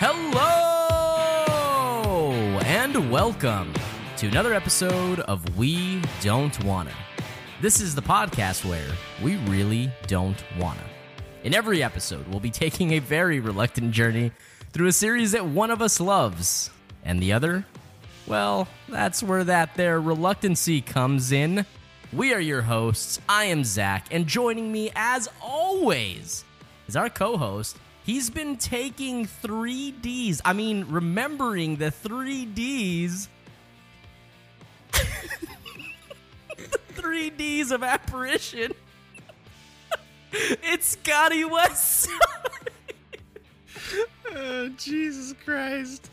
Hello and welcome to another episode of We Don't Wanna. This is the podcast where we really don't wanna. In every episode, we'll be taking a very reluctant journey through a series that one of us loves, and the other, well, that's where that there reluctancy comes in. We are your hosts. I am Zach, and joining me, as always, is our co-host. He's been taking 3Ds. I mean, remembering the 3Ds. the 3Ds of apparition. it's Scotty West. Oh, Jesus Christ.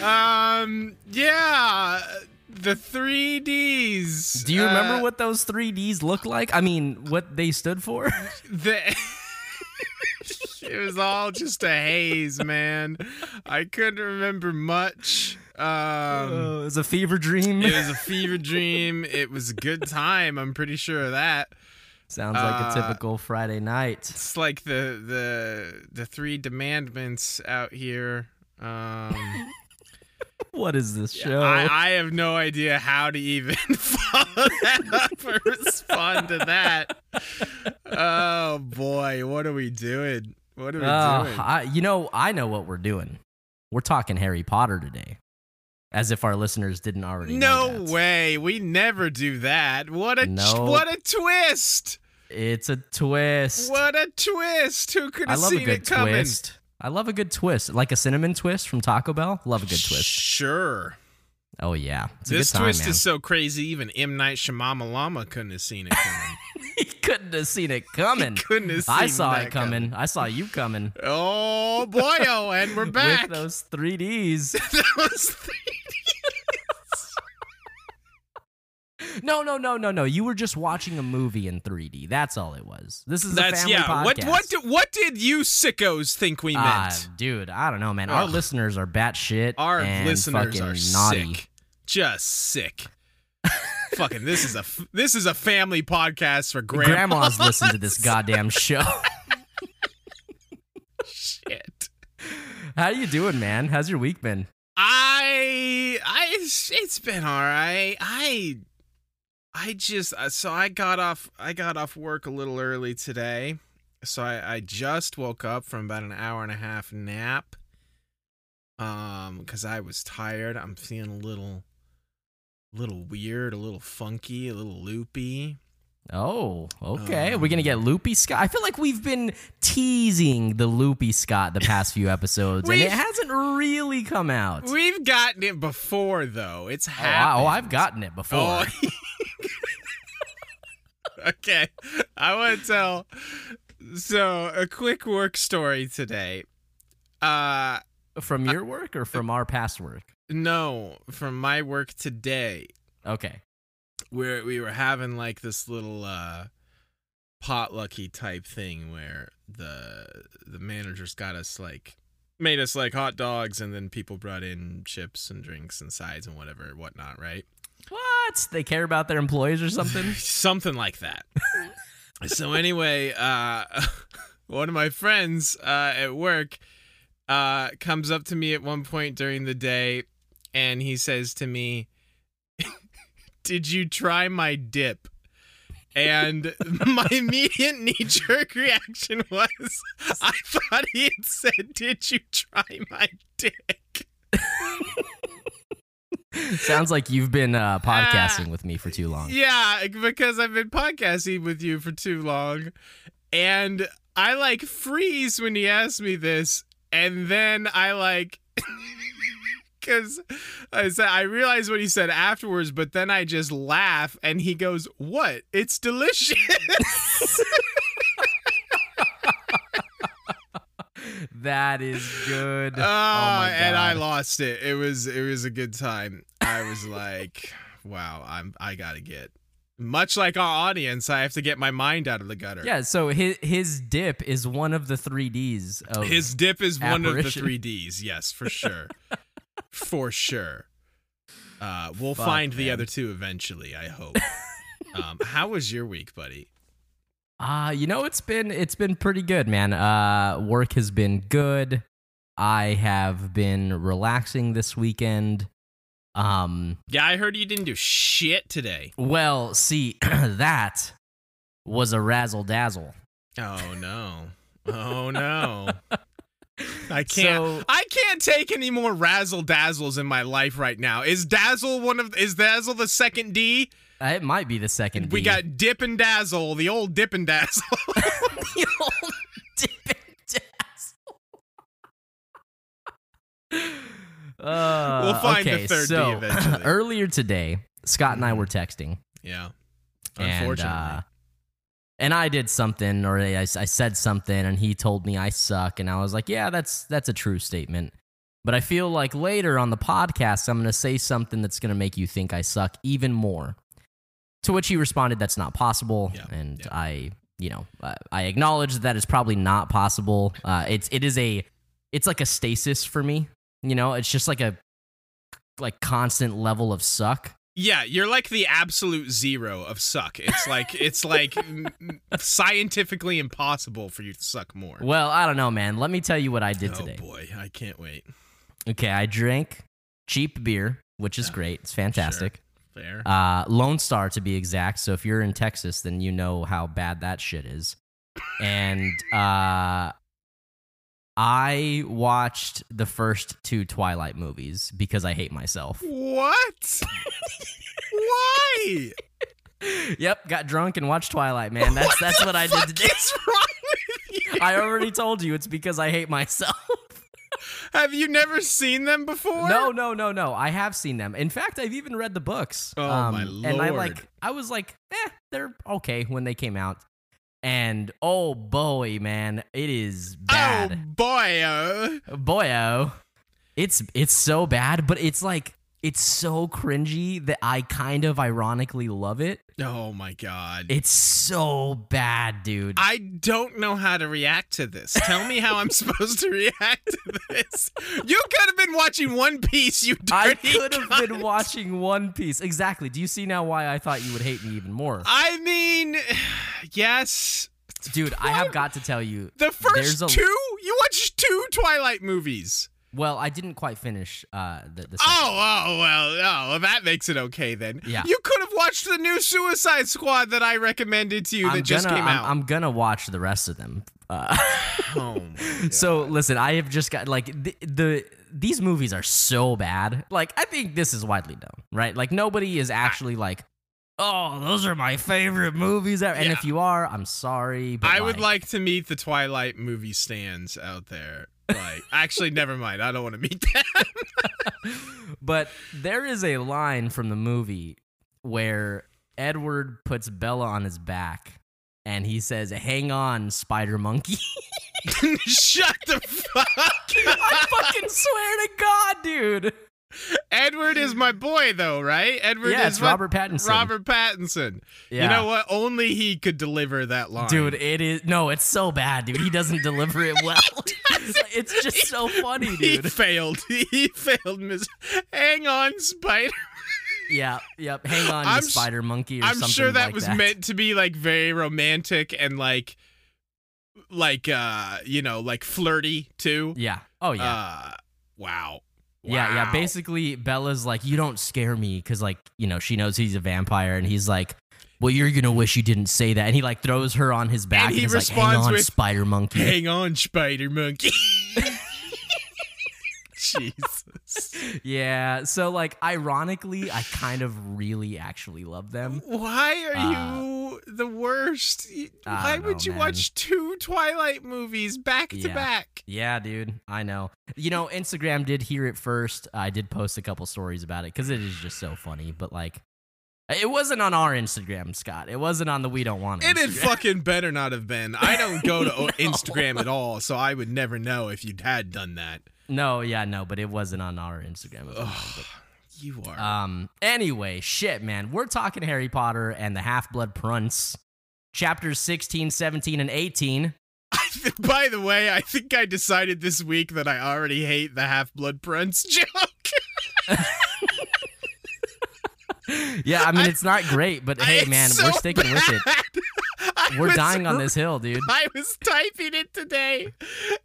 Um, yeah, the three Ds. Do you remember Uh, what those 3Ds look like? I mean, what they stood for? the? it was all just a haze, man. I couldn't remember much. Um, Oh, it was a fever dream. it was a fever dream. It was a good time. I'm pretty sure of that. Sounds like a uh, typical Friday night. It's like the the the three demandments out here. Um. What is this show? I, I have no idea how to even follow that up or respond to that. Oh boy, what are we doing? What are we Uh, doing? I, you know, I know what we're doing. We're talking Harry Potter today, as if our listeners didn't already. know No way, we never do that. What a No. what a twist! It's a twist. What a twist! Who could I have love seen a good it coming? twist. I love a good twist, like a cinnamon twist from Taco Bell. Love a good twist. Sure. Oh yeah, this time, twist man. is so crazy, even M Night Shyamalan couldn't have seen it coming. He couldn't have seen it coming. couldn't have I saw it coming. I saw you coming. Oh boy, oh, and we're back. with those 3Ds. Those three- No, no, no, no, no. You were just watching a movie in 3D. That's all it was. This is a That's family yeah. What podcast. what do, what did you sickos think we Ah, meant? dude, I don't know, man. Our Ugh. listeners are batshit. Our and listeners are naughty. sick, just sick. Fucking this is a this is a family podcast for grandmas. Grandmas listen to this goddamn show. Shit. How you doing, man? How's your week been? I I it's been all right. I I just uh, so I got off I got off work a little early today. So I, I just woke up from about an hour and a half nap. Um, because I was tired. I'm feeling a little little weird, a little funky, a little loopy. Oh, okay. Are we Um, gonna get Loopy Scott? I feel like we've been teasing the Loopy Scott the past few episodes, and it hasn't really come out. We've gotten it before though. It's oh, I- happened. oh, I've gotten it before. Oh. okay. I want to tell so a quick work story today. Uh From your work or from our past work? no, from my work today. Okay. Where we were having like this little uh potlucky type thing where the the managers got us like made us like hot dogs and then people brought in chips and drinks and sides and whatever whatnot, right? What? They care about their employees or something? something like that. so anyway, uh, one of my friends uh, at work uh, comes up to me at one point during the day, and he says to me, "Did you try my dip?" And my immediate knee jerk reaction was, I thought he had said, "Did you try my dick?" Sounds like you've been uh, podcasting with me for too long. Yeah, because I've been podcasting with you for too long. And I like freeze when he asks me this. And then I like, because I said, I realized what he said afterwards, but then I just laugh and he goes, What? It's delicious. That is good. Oh, ah, my and I lost it. It was it was a good time. I was like, wow, I'm I gotta get much like our audience, I have to get my mind out of the gutter. Yeah, so his his dip is one of the three Ds of His dip is one of the three Ds. Yes, for sure. for sure. Uh, we'll Fuck, find the other two eventually, I hope. um, how was your week, buddy? Uh, you know, it's been it's been pretty good, man. Uh work has been good. I have been relaxing this weekend. Um, Yeah, I heard you didn't do shit today. well, see, that was a razzle dazzle. Oh no. Oh no. I can't. So- I can't take any more razzle dazzles in my life right now. Is dazzle one of? Is dazzle the second D? Uh, It might be the second. We D. got dip and dazzle, the old dip and dazzle. the old dip and dazzle. Uh, We'll find the okay, third D so, eventually. earlier today, Scott and I were texting, yeah. and Unfortunately. uh, and I did something, or I, I said something, and he told me I suck, and I was like, yeah, that's that's a true statement. But I feel like later on the podcast, I'm going to say something that's going to make you think I suck even more. To which he responded, "That's not possible," Yeah, and yeah. I, you know, I, I acknowledge that it's probably not possible. Uh, it's it is a, it's like a stasis for me. You know, it's just like a, like constant level of suck. Yeah, you're like the absolute zero of suck. It's like it's like scientifically impossible for you to suck more. Well, I don't know, man. Let me tell you what I did oh today. Oh boy, I can't wait. Okay, I drank cheap beer, which is Yeah, great. It's fantastic. Sure. Fair. Uh, Lone Star to be exact. So if you're in Texas, then you know how bad that shit is. And uh, I watched the first two Twilight movies because I hate myself. what? Why? Yep, got drunk and watched Twilight, man. That's that's the what I did today. is wrong with you? I already told you it's because I hate myself. Have you never seen them before? No, no, no, no. I have seen them. In fact, I've even read the books. Oh, my lord! And I like I was like, eh, they're okay when they came out. And oh boy, man, it is Oh bad. boy. uh, Boyo. It's it's so bad, but it's like it's so cringy that I kind of ironically love it. Oh my god. It's so bad, dude. I don't know how to react to this. Tell me how I'm supposed to react to this. You could have been watching One Piece, you I could have been watching One Piece. Exactly. Do you see now why I thought you would hate me even more? I mean, yes. Dude, I have got to tell you. The first a- two? You watched two Twilight movies. Well, I didn't quite finish uh, the, the Oh, oh, well, oh, well, that makes it okay then. Yeah. You could have watched the new Suicide Squad that I recommended to you that I'm just gonna, came I'm, out. I'm gonna watch the rest of them. Uh, oh, so listen, I have just got like the, the these movies are so bad. Like I think this is widely known, right? Like nobody is actually like, oh, those are my favorite movies. ever." And Yeah. if you are, I'm sorry, but I would like to meet the Twilight movie stands out there. Like, actually, never mind. I don't want to meet them. But there is a line from the movie where Edward puts Bella on his back. And he says, "Hang on, Spider Monkey." Shut the fuck. I fucking swear to God, dude. Edward is my boy, though, right? Edward Yeah, is Robert Pattinson. Robert Pattinson. Yeah. You know what? Only he could deliver that line. Dude, it is no, it's so bad, dude. He doesn't deliver it well. it's just so funny, dude. he failed. He failed. Miss. Hang on, Spider. Yeah, yep. Hang on, I'm you spider monkey or I'm something sure that like was that. meant to be like very romantic and like, like uh, you know, like flirty too. Yeah. Oh yeah. Uh, wow. Yeah, yeah. Basically, Bella's like, "You don't scare me," because like you know she knows he's a vampire, and he's like, "Well, you're gonna wish you didn't say that." And he like throws her on his back, and, he he's like, "Hang responds on, with, spider monkey." Hang on, Spider Monkey. Jesus. yeah. So like, ironically, I kind of really actually love them. Why are Uh, you the worst? Why don't would know, you man. watch two Twilight movies back to Yeah. back? Yeah, dude. I know. You know, Instagram did hear it first. I did post a couple stories about it because it is just so funny. But like, it wasn't on our Instagram, Scott. It wasn't on the We Don't Want It had fucking better not have been. I don't go to No. Instagram at all, so I would never know if you had done that. No, yeah, no, but it wasn't on our Instagram. Ugh, you are. um. Anyway, shit, man. We're talking Harry Potter and the Half Blood Prince, chapters 16, 17, and 18. By the way, I think I decided this week that I already hate the Half Blood Prince joke. Yeah, I mean, it's not great, but hey, man, so we're sticking with it. I We're dying on this hill, dude. I was typing it today,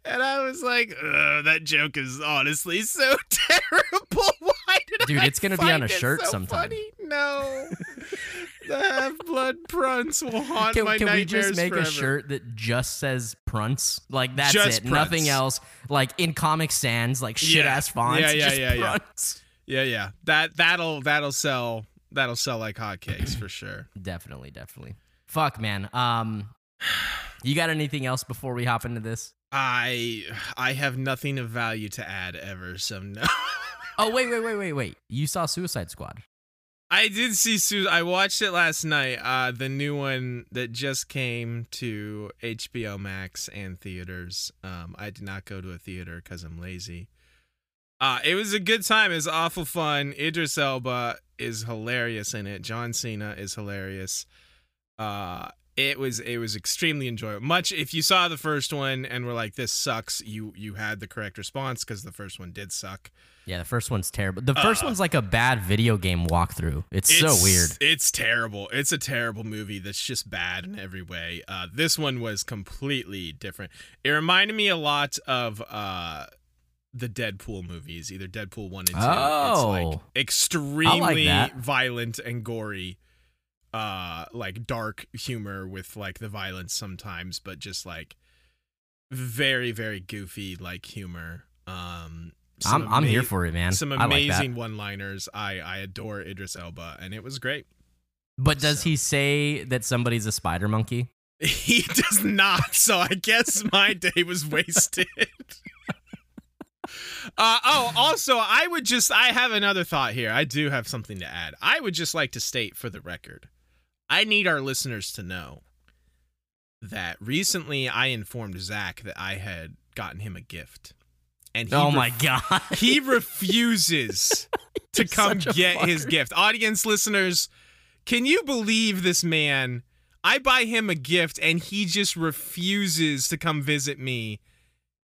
and I was like, "Ugh, "That joke is honestly so terrible. Why did Dude, I it's gonna be on a shirt so sometime." Funny? No, the half blood prunts will haunt Can, my can we just make forever. a shirt that just says Prunts? Like that's Just it. Nothing else. Like in Comic Sans, like shit Yeah. ass fonts. Yeah, yeah, yeah, yeah. Prunts. Yeah, yeah. That that'll that'll sell. That'll sell like hotcakes for sure. Definitely, definitely. Fuck, man. Um, you got anything else before we hop into this? I I have nothing of value to add ever. So no. Oh wait, wait, wait, wait, wait. You saw Suicide Squad? I did see Su I watched it last night. Uh, the new one that just came to HBO Max and theaters. Um, I did not go to a theater because I'm lazy. Uh, it was a good time. It was awful fun. Idris Elba is hilarious in it. John Cena is hilarious. Uh, it was it was extremely enjoyable. Much if you saw the first one and were like, "This sucks," you you had the correct response because the first one did suck. Yeah, the first one's terrible. The first Uh, one's like a bad video game walkthrough. It's, so weird. It's terrible. It's a terrible movie that's just bad in every way. Uh, this one was completely different. It reminded me a lot of uh, the Deadpool movies, either Deadpool one and two. it's Oh. like extremely that. violent and gory. Uh, like dark humor with like the violence sometimes, but just like very very goofy like humor. Um, I'm I'm here for it, man. some I like amazing one-liners. I I adore Idris Elba, and it was great. But does so- he say that somebody's a spider monkey? He does not, so I guess my day was wasted. uh, oh, also, I would just, I have another thought here. I do have something to add. I would just like to state for the record I need our listeners to know that recently I informed Zach that I had gotten him a gift. And he oh ref- my god. he refuses to come get his gift. Audience listeners, can you believe this man? I buy him a gift and he just refuses to come visit me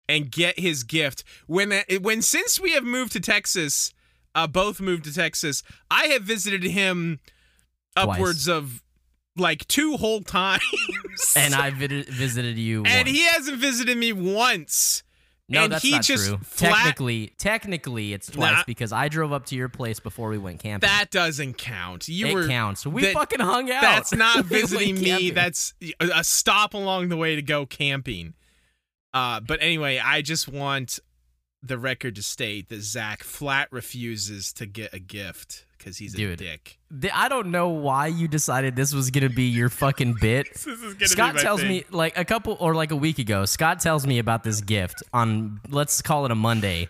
and get his gift. When when since we have moved to Texas, uh, both moved to Texas, I have visited him upwards of like two whole times. and I vid- visited you. and once. he hasn't visited me once. no, and that's he not just true. flat- Technically, technically, it's twice Nah. because I drove up to your place before we went camping. That doesn't count. You it were counts. We that- fucking hung out. That's not visiting me. That's a a stop along the way to go camping. Uh, but anyway, I just want the record to state that Zach flat refuses to get a gift because he's a Dude. dick. Th- I don't know why you decided this was gonna be your fucking bit. Scott tells thing. me like a couple or like a week ago. Scott tells me about this gift on let's call it a Monday,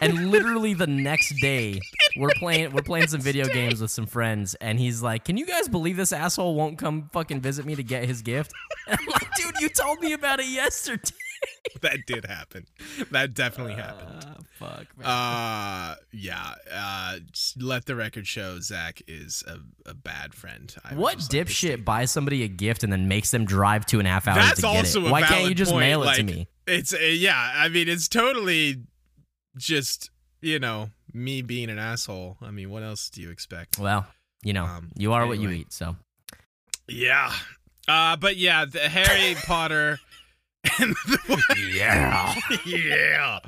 and literally the next day we're playing we're playing some video games with some friends, and he's like, "Can you guys believe this asshole won't come fucking visit me to get his gift?" And I'm like, "Dude, you told me about it yesterday." that did happen. That definitely happened. Uh, fuck, man. Uh, yeah. Uh, let the record show Zach is a, a bad friend. I what like dipshit buys somebody a gift and then makes them drive two and a half hours That's to get it? Why can't you just point, mail it to me? It's uh, yeah. I mean, it's totally just you know me being an asshole. I mean, what else do you expect? Well, you know, Um, you are what you eat. So Yeah. Uh, but yeah, the Harry Potter yeah. yeah,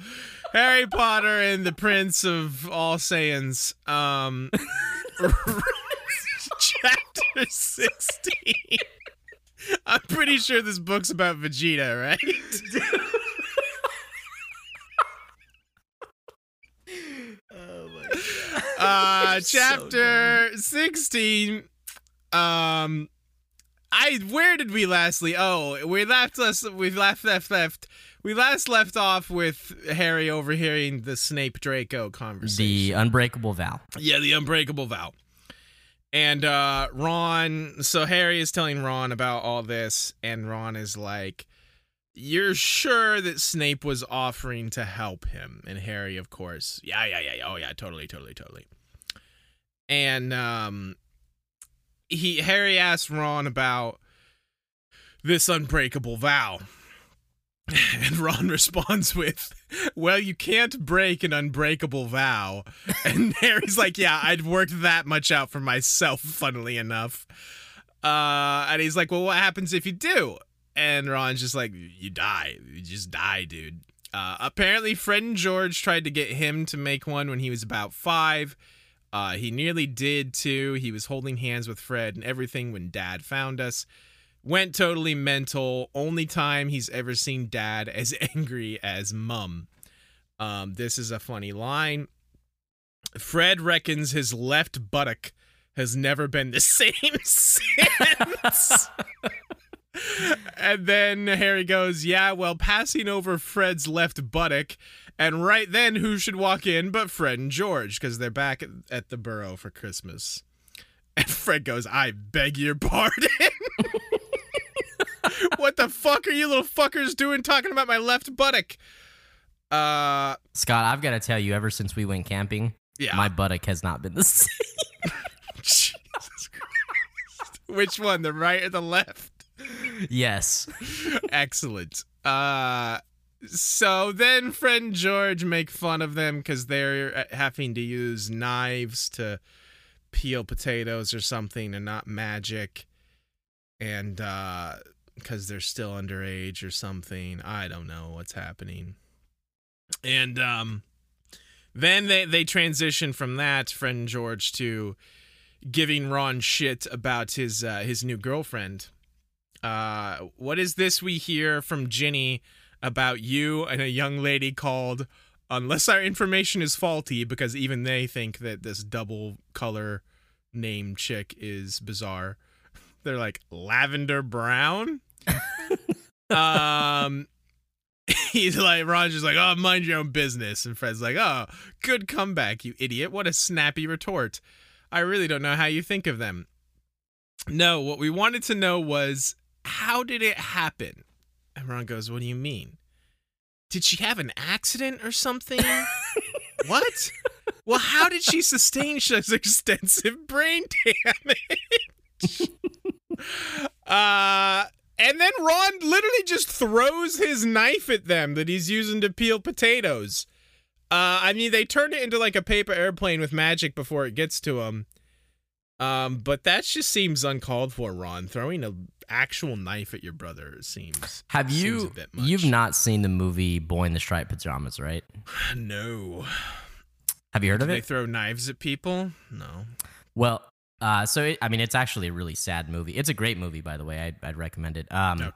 Harry Potter and the Prince of All Saiyans. Um, chapter sixteen. I'm pretty sure this book's about Vegeta, right? Oh my god. Uh chapter 16 um i where did we lastly oh we left us we left left left we last left off with harry overhearing the snape draco conversation The unbreakable vow. yeah, the unbreakable vow. And uh Ron, so Harry is telling Ron about all this, and Ron is like, You're sure that Snape was offering to help him? And Harry, of course, yeah, yeah, yeah, yeah. Oh yeah, totally, totally, totally. And um he Harry asked Ron about this unbreakable vow. And Ron responds with, Well, you can't break an unbreakable vow. And Harry's like, Yeah, I'd worked that much out for myself, funnily enough. Uh, and he's like, "Well, what happens if you do?" And Ron's just like, "You die. You just die, dude." Uh, apparently, Fred and George tried to get him to make one when he was about five. Uh, he nearly did too. He was holding hands with Fred and everything when Dad found us. Went totally mental. Only time he's ever seen Dad as angry as Mum. Um, this is a funny line. Fred reckons his left buttock has never been the same since. and then Harry goes, Yeah, well, passing over Fred's left buttock. And right then, who should walk in but Fred and George because they're back at, at the Burrow for Christmas. And Fred goes, I beg your pardon. what the fuck are you little fuckers doing talking about my left buttock? Uh, Scott, I've got to tell you, ever since we went camping, yeah. my buttock has not been the same. Jesus Christ. Which one, the right or the left? yes. Excellent. Uh, so then Fred and George make fun of them because they're uh, having to use knives to peel potatoes or something and not magic. And uh because they're still underage or something. I don't know what's happening. And um then they they transition from that Fred and George to giving Ron shit about his uh, his new girlfriend. Uh what is this we hear from Ginny about you and a young lady called unless our information is faulty because even they think that this double color name chick is bizarre. They're like lavender brown. um he's like Roger's like, "Oh, mind your own business." And Fred's like, "Oh, good comeback, you idiot. What a snappy retort. I really don't know how you think of them." No, what we wanted to know was how did it happen? Ron goes, What do you mean? Did she have an accident or something? what? Well, how did she sustain such extensive brain damage? uh, and then Ron literally just throws his knife at them that he's using to peel potatoes. Uh, I mean, they turned it into like a paper airplane with magic before it gets to him. Um, but that just seems uncalled for, Ron. Throwing an actual knife at your brother it seems. Have seems you? a bit much. You've not seen the movie Boy in the Striped Pajamas, right? No. Have you heard Do of they it? They throw knives at people? No. Well, uh, so it, I mean, it's actually a really sad movie. It's a great movie, by the way. I'd, I'd recommend it. Um,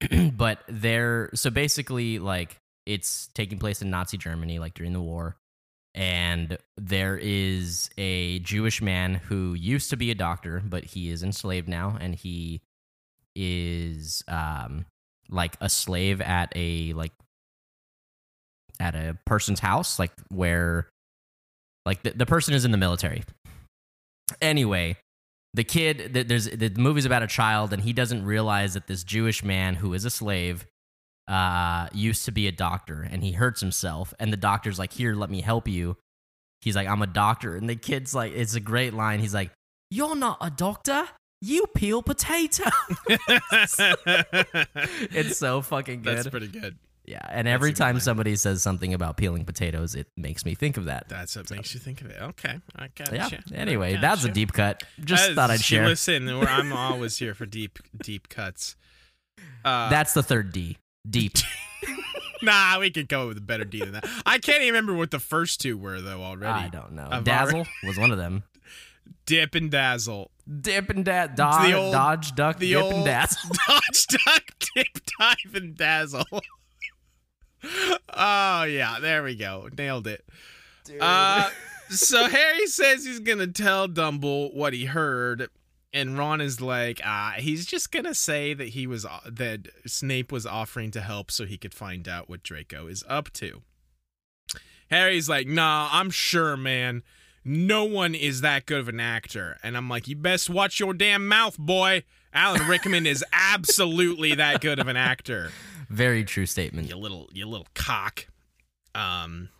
Okay. but they're so basically like it's taking place in Nazi Germany, like during the war, and there is a Jewish man who used to be a doctor, but he is enslaved now, and he is um like a slave at a like at a person's house, like where like the, the person is in the military. Anyway, the kid th- there's the movie's about a child and he doesn't realize that this Jewish man who is a slave uh used to be a doctor and he hurts himself and the doctor's like here let me help you. He's like i'm a doctor. And the kid's like it's a great line. He's like you're not a doctor you peel potato it's so fucking good That's pretty good. yeah and every time somebody says something about peeling potatoes it makes me think of that That's what makes you think of it. Okay. I got yeah you. anyway I that's a deep cut just As thought i'd share Listen, I'm always here for deep, deep cuts. Uh, that's the third d deep nah, we could go with a better D than that. I can't even remember what the first two were though. Already, i don't know I've dazzle was one of them dip and dazzle. Dip and da- dodge, old- dodge, duck, the dip and dazzle. dodge, duck, dip, dive, and dazzle. oh yeah, there we go. Nailed it. Uh, so Harry says he's gonna tell Dumble what he heard, and Ron is like, ah, he's just gonna say that he was that Snape was offering to help so he could find out what Draco is up to. Harry's like, nah, I'm sure, man. No one is that good of an actor. And I'm like, you best watch your damn mouth, boy. Alan Rickman is absolutely that good of an actor. Very true statement. You little you little cock. Um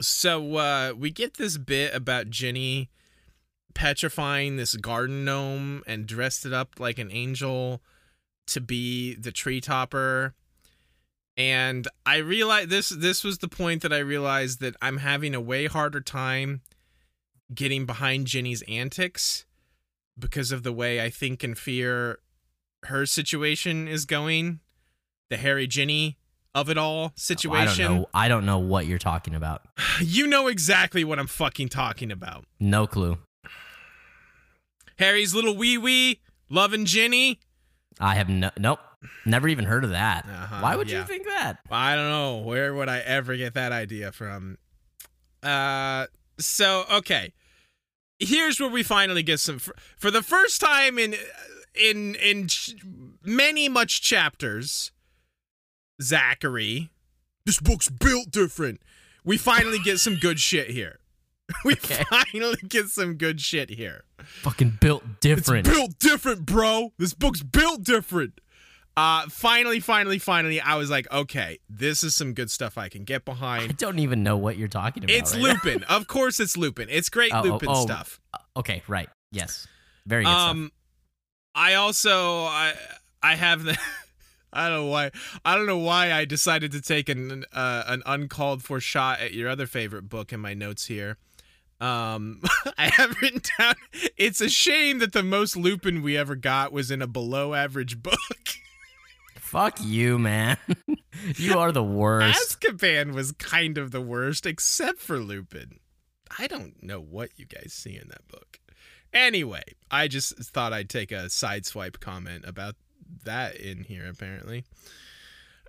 so uh we get this bit about Ginny petrifying this garden gnome and dressed it up like an angel to be the tree topper. And I realized this this was the point that I realized that I'm having a way harder time getting behind Ginny's antics because of the way I think and fear her situation is going, the Harry Ginny of it all situation. I don't know. I don't know what you're talking about. You know exactly what I'm fucking talking about. No clue. Harry's little wee wee loving Ginny. I have no nope. Never even heard of that. Uh-huh, Why would yeah. you think that? I don't know. Where would I ever get that idea from? Uh, so okay. Here's where we finally get some for, for the first time in in in ch- many much chapters. Zachary, this book's built different. We finally get some good shit here. We Okay. finally get some good shit here. Fucking built different. It's built different, bro. This book's built different. Uh, finally, finally, finally, I was like, okay, this is some good stuff I can get behind. I don't even know what you're talking about. It's right. Lupin, of course, it's Lupin. It's great Oh, oh, Lupin oh, stuff. Okay, right. Yes. Very good stuff. Um, I also I I have the. I don't know why. I don't know why I decided to take an uh, an uncalled for shot at your other favorite book in my notes here. Um, I have written down. It's a shame that the most Lupin we ever got was in a below average book. Fuck you, man. you are the worst. Azkaban was kind of the worst, except for Lupin. I don't know what you guys see in that book. Anyway, I just thought I'd take a sideswipe comment about that in here. Apparently,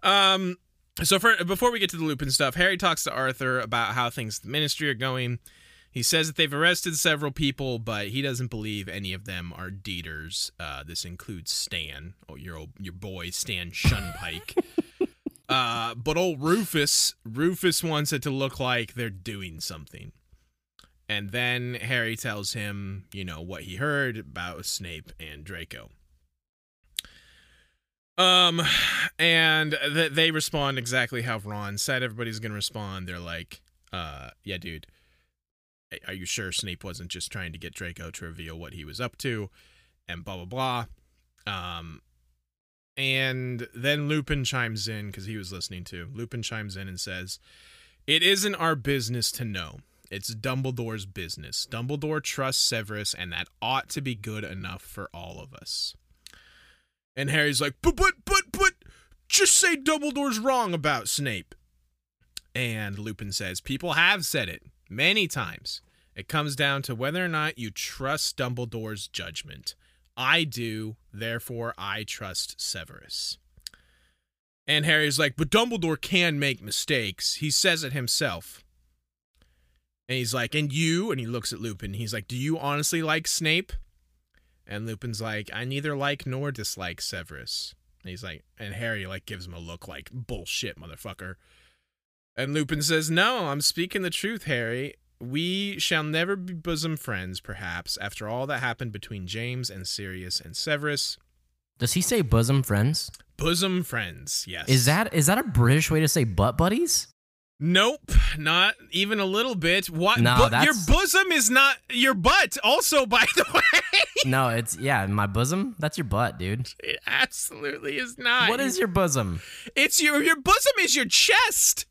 um, so for before we get to the Lupin stuff, Harry talks to Arthur about how things the Ministry are going. He says that they've arrested several people, but he doesn't believe any of them are Death Eaters. Uh, this includes Stan, oh, your old, your boy Stan Shunpike. uh, but old Rufus, Rufus wants it to look like they're doing something. And then Harry tells him, you know, what he heard about Snape and Draco. Um, and th- they respond exactly how Ron said everybody's gonna respond. They're like, uh, yeah, dude, are you sure Snape wasn't just trying to get Draco to reveal what he was up to? And blah blah blah. Um, and then Lupin chimes in because he was listening to. Lupin chimes in and says, "It isn't our business to know. It's Dumbledore's business. Dumbledore trusts Severus, and that ought to be good enough for all of us." And Harry's like, "But but but but, just say Dumbledore's wrong about Snape." And Lupin says, "People have said it many times. It comes down to whether or not you trust Dumbledore's judgment. I do, therefore I trust Severus." And Harry's like, "But Dumbledore can make mistakes. He says it himself." And he's like, "And you?" And he looks at Lupin. He's like, "Do you honestly like Snape?" And Lupin's like, I neither like nor dislike Severus. And he's like, and Harry like gives him a look like bullshit, motherfucker. And Lupin says, No, I'm speaking the truth, Harry. We shall never be bosom friends, perhaps, after all that happened between James and Sirius and Severus. Does he say bosom friends? Bosom friends, yes. Is that is that a British way to say butt buddies? Nope, not even a little bit. What? No, bu- your bosom is not your butt. Also, by the way, No, it's yeah, my bosom. That's your butt, dude. it absolutely is not. What is your bosom? It's your your bosom is your chest.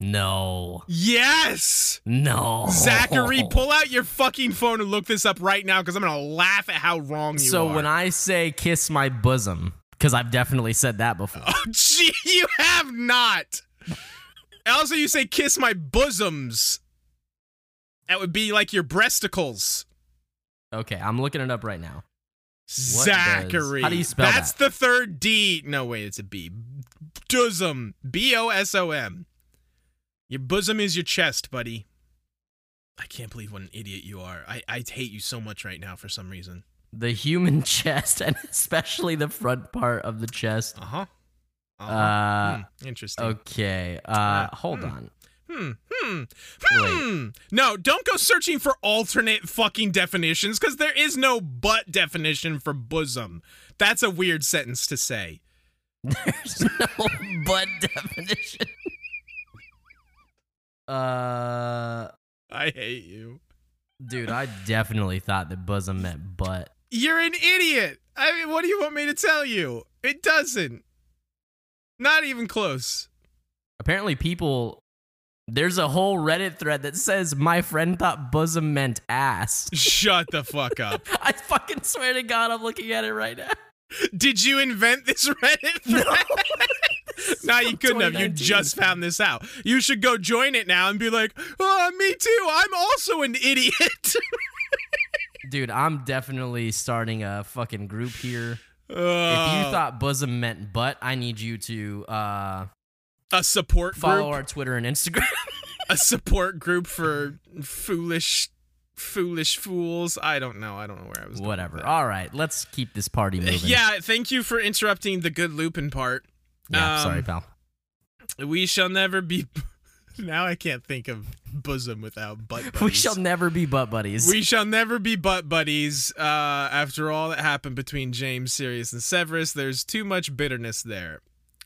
No, Yes. no. Zachary, pull out your fucking phone and look this up right now because I'm gonna laugh at how wrong you So are. So when I say kiss my bosom, because I've definitely said that before. oh, gee, you have not. also, you say kiss my bosoms. That would be like your breasticles. Okay, I'm looking it up right now. What Zachary. does- how do you spell that? That's that? the third D. No, wait, it's a B. Bosom. B O S O M. Your bosom is your chest, buddy. I can't believe what an idiot you are. I, I hate you so much right now for some reason. The human chest, and especially the front part of the chest. Uh huh. Uh, interesting. Okay, uh, Uh, hold hmm. on. Hmm. Hmm. Wait. Hmm. No, don't go searching for alternate fucking definitions because there is no but definition for bosom. That's a weird sentence to say. There's no butt definition. Uh, I hate you. dude, I definitely thought that bosom meant butt. You're an idiot. I mean, what do you want me to tell you? It doesn't. Not even close. Apparently, people There's a whole Reddit thread that says my friend thought bosom meant ass. Shut the fuck up. I fucking swear to God, I'm looking at it right now. Did you invent this Reddit thread? No, you couldn't have. You just found this out. You should go join it now and be like, oh, me too. I'm also an idiot. Dude, I'm definitely starting a fucking group here. If you Uh, thought bosom meant butt, I need you to uh, a support follow group, our Twitter and Instagram. a support group for foolish, foolish fools. I don't know. I don't know where I was. Whatever. All right, let's keep this party moving. Yeah, thank you for interrupting the good Lupin part. Yeah, Um, sorry, pal. We shall never be. Now I can't think of bosom without butt. We shall never be butt buddies. We shall never be butt buddies. Uh, after all that happened between James, Sirius, and Severus, there's too much bitterness there.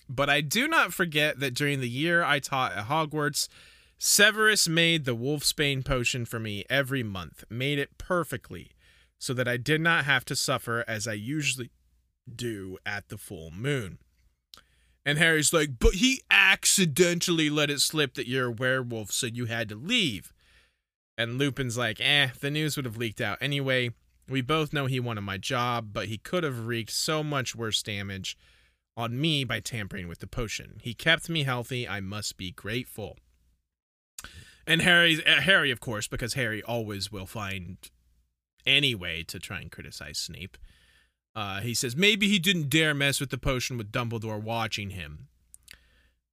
But I do not forget that during the year I taught at Hogwarts, Severus made the Wolfsbane potion for me every month, made it perfectly, so that I did not have to suffer as I usually do at the full moon. And Harry's like, but he accidentally let it slip that you're a werewolf, so you had to leave. And Lupin's like, eh, the news would have leaked out anyway. We both know he wanted my job, but he could have wreaked so much worse damage on me by tampering with the potion. He kept me healthy. I must be grateful. And Harry, uh, Harry, of course, because Harry always will find any way to try and criticize Snape. Uh, he says maybe he didn't dare mess with the potion with Dumbledore watching him.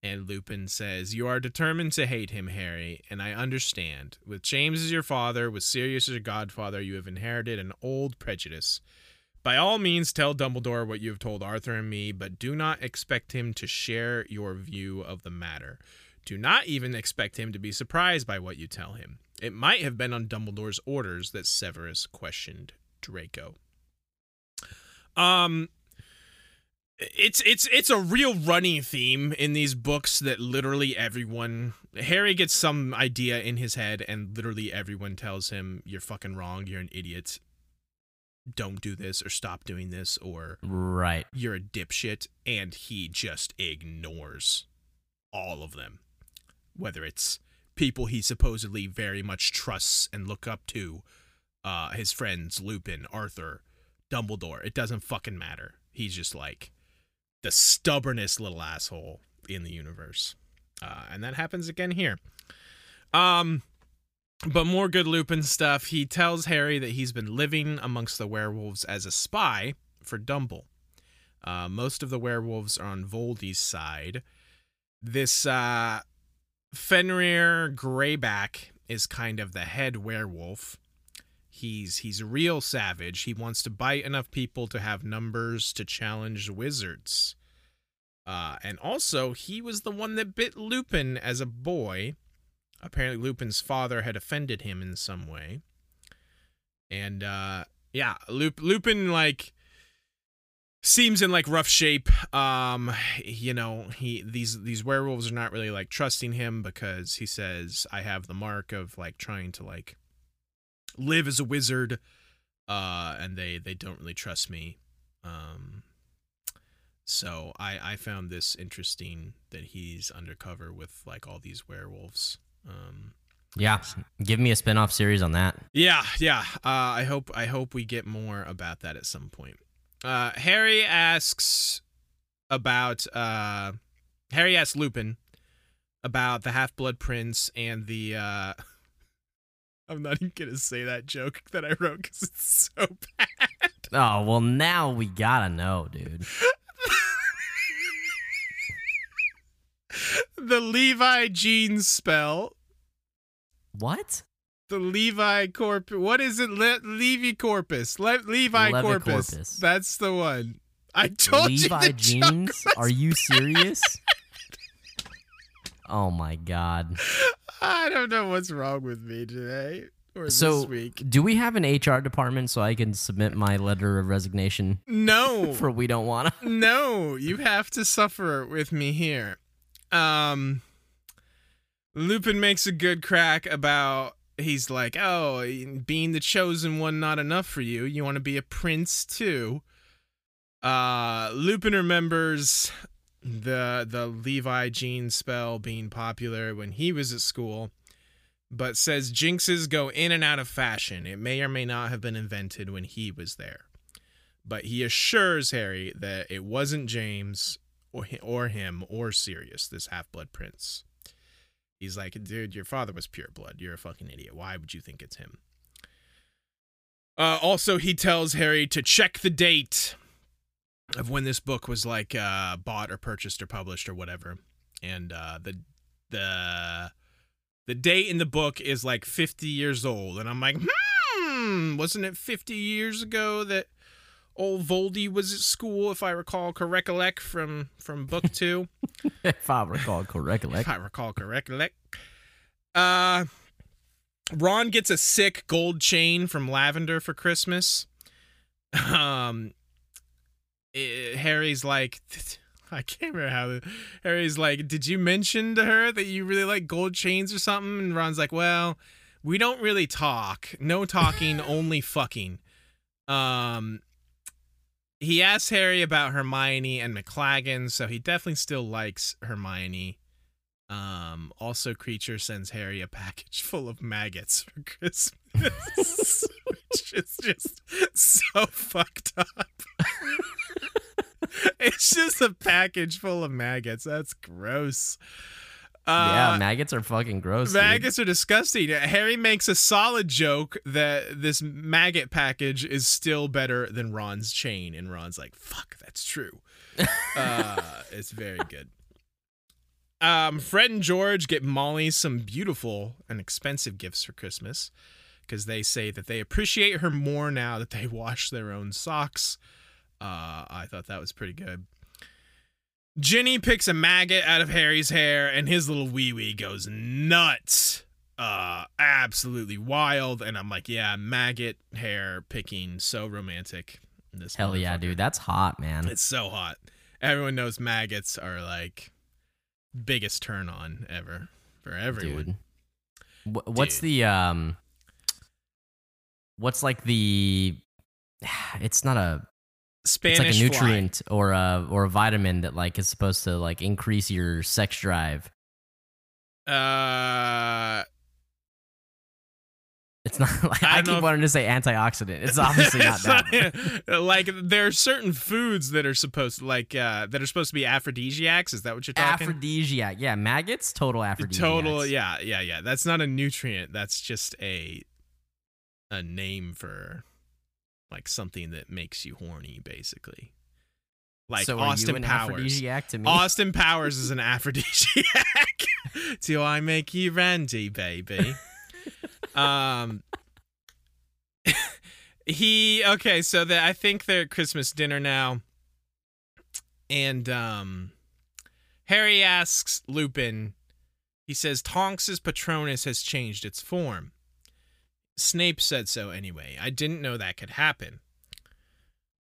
And Lupin says, You are determined to hate him, Harry, and I understand. With James as your father, with Sirius as your godfather, you have inherited an old prejudice. By all means, tell Dumbledore what you have told Arthur and me, but do not expect him to share your view of the matter. Do not even expect him to be surprised by what you tell him. It might have been on Dumbledore's orders that Severus questioned Draco. Um, it's it's it's a real running theme in these books that literally everyone Harry gets some idea in his head and literally everyone tells him you're fucking wrong, you're an idiot. Don't do this or stop doing this or right. you're a dipshit and he just ignores all of them. Whether it's people he supposedly very much trusts and look up to, uh his friends Lupin, Arthur, Dumbledore, it doesn't fucking matter. He's just like the stubbornest little asshole in the universe. Uh, and that happens again here. Um, but more good Lupin stuff. He tells Harry that he's been living amongst the werewolves as a spy for Dumble. Uh, most of the werewolves are on Voldy's side. This uh, Fenrir Greyback is kind of the head werewolf. He's he's a real savage. He wants to bite enough people to have numbers to challenge wizards. Uh, and also, he was the one that bit Lupin as a boy. Apparently, Lupin's father had offended him in some way. And uh, yeah, Lup- Lupin like seems in like rough shape. Um, you know, he these these werewolves are not really like trusting him because he says I have the mark of like trying to like live as a wizard uh and they they don't really trust me um so i i found this interesting that he's undercover with like all these werewolves um Yeah. Give me a spin-off series on that. yeah yeah uh i hope i hope we get more about that at some point uh harry asks about uh harry asks lupin about the half-blood prince and the uh i'm not even gonna say that joke that i wrote because it's so bad Oh, well now we gotta know, dude. the levi jeans spell What? the Levi corpus. What is it? Le- Levi corpus. Le- Levi Levi corpus. corpus. That's the one. I told you Levi the joke jeans? Are you serious? oh my god. I don't know what's wrong with me today or So, this week. do we have an HR department so I can submit my letter of resignation No, for we don't wanna? no, you have to suffer with me here. Um, Lupin makes a good crack about. He's like, oh, being the chosen one not enough for you. You want to be a prince too. Uh, Lupin remembers the the Levi jean spell being popular when he was at school, but says jinxes go in and out of fashion. It may or may not have been invented when he was there. But he assures Harry that it wasn't James or or him or Sirius, this half-blood prince. He's like, dude, your father was pure blood. You're a fucking idiot. Why would you think it's him? Uh, also, he tells Harry to check the date of when this book was like uh, bought or purchased or published or whatever, and uh, the the the date in the book is like 50 years old, and I'm like, hmm, wasn't it 50 years ago that old Voldy was at school, if I recall correctly, from from book two? if I recall correctly. if I recall correctly. Uh, Ron gets a sick gold chain from Lavender for Christmas. Um, eh, Harry's like, I can't remember how. Harry's like, did you mention to her that you really like gold chains or something? And Ron's like, well, we don't really talk. No talking, only fucking. Um, he asks Harry about Hermione and McLaggen, so he definitely still likes Hermione. Um, also, Kreacher sends Harry a package full of maggots for Christmas, which is just so fucked up. it's just a package full of maggots. That's gross. yeah, Uh, maggots are fucking gross. dude. Maggots are disgusting. Harry makes a solid joke that this maggot package is still better than Ron's chain, and Ron's like, "Fuck, that's true." uh, it's very good. Um, Fred and George get Molly some beautiful and expensive gifts for Christmas because they say that they appreciate her more now that they wash their own socks. Uh, I thought that was pretty good. Ginny picks a maggot out of Harry's hair, and his little wee wee goes nuts. Uh, absolutely wild. And I'm like, yeah, maggot hair picking, so romantic. This Hell yeah, dude. That's hot, man. It's so hot. Everyone knows maggots are like biggest turn on ever for everyone. Dude. Wh- What's Dude. the um what's like the it's not a Spanish it's like a fly. nutrient or a or a vitamin that like is supposed to like increase your sex drive. Uh, It's not like I I, keep wanting to say antioxidant. It's obviously not that. like there are certain foods that are supposed like uh that are supposed to be aphrodisiacs. Is that what you're talking? Aphrodisiac. Yeah, maggots, total aphrodisiacs. Total, yeah, yeah, yeah. That's not a nutrient. That's just a a name for like something that makes you horny, basically. Like so Austin Powers. aphrodisiac? Austin Powers is an aphrodisiac. Do I make you Randy, baby? Um he okay, so that I think they're at Christmas dinner now. And um Harry asks Lupin, he says Tonks's Patronus has changed its form. Snape said so anyway. I didn't know that could happen.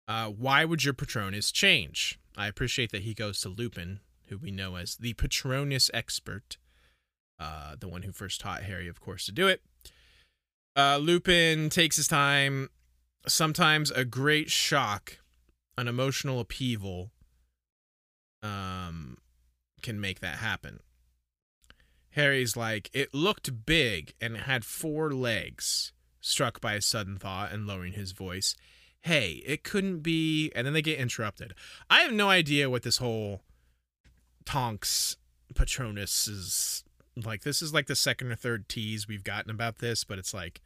Uh, why would your Patronus change? I appreciate that he goes to Lupin, who we know as the Patronus expert, uh, the one who first taught Harry, of course, to do it. Uh, Lupin takes his time. Sometimes a great shock, an emotional upheaval, um, can make that happen. Harry's like, it looked big and it had four legs, struck by a sudden thought and lowering his voice. Hey, it couldn't be. And then they get interrupted. I have no idea what this whole Tonks Patronus is like. This is like the second or third tease we've gotten about this, but it's like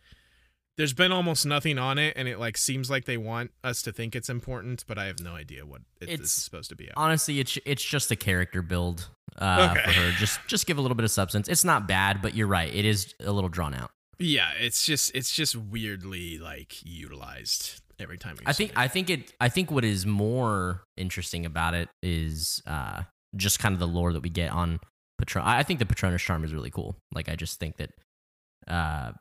there's been almost nothing on it, and it like seems like they want us to think it's important, but I have no idea what it is It's- supposed to be. About. Honestly, it's it's just a character build uh, Okay. for her. Just just give a little bit of substance. It's not bad, but you're right. It is a little drawn out. Yeah, it's just it's just weirdly like utilized every time. We I think it. I think it I think what is more interesting about it is uh just kind of the lore that we get on Patron. I think the Patronus charm is really cool. Like I just think that uh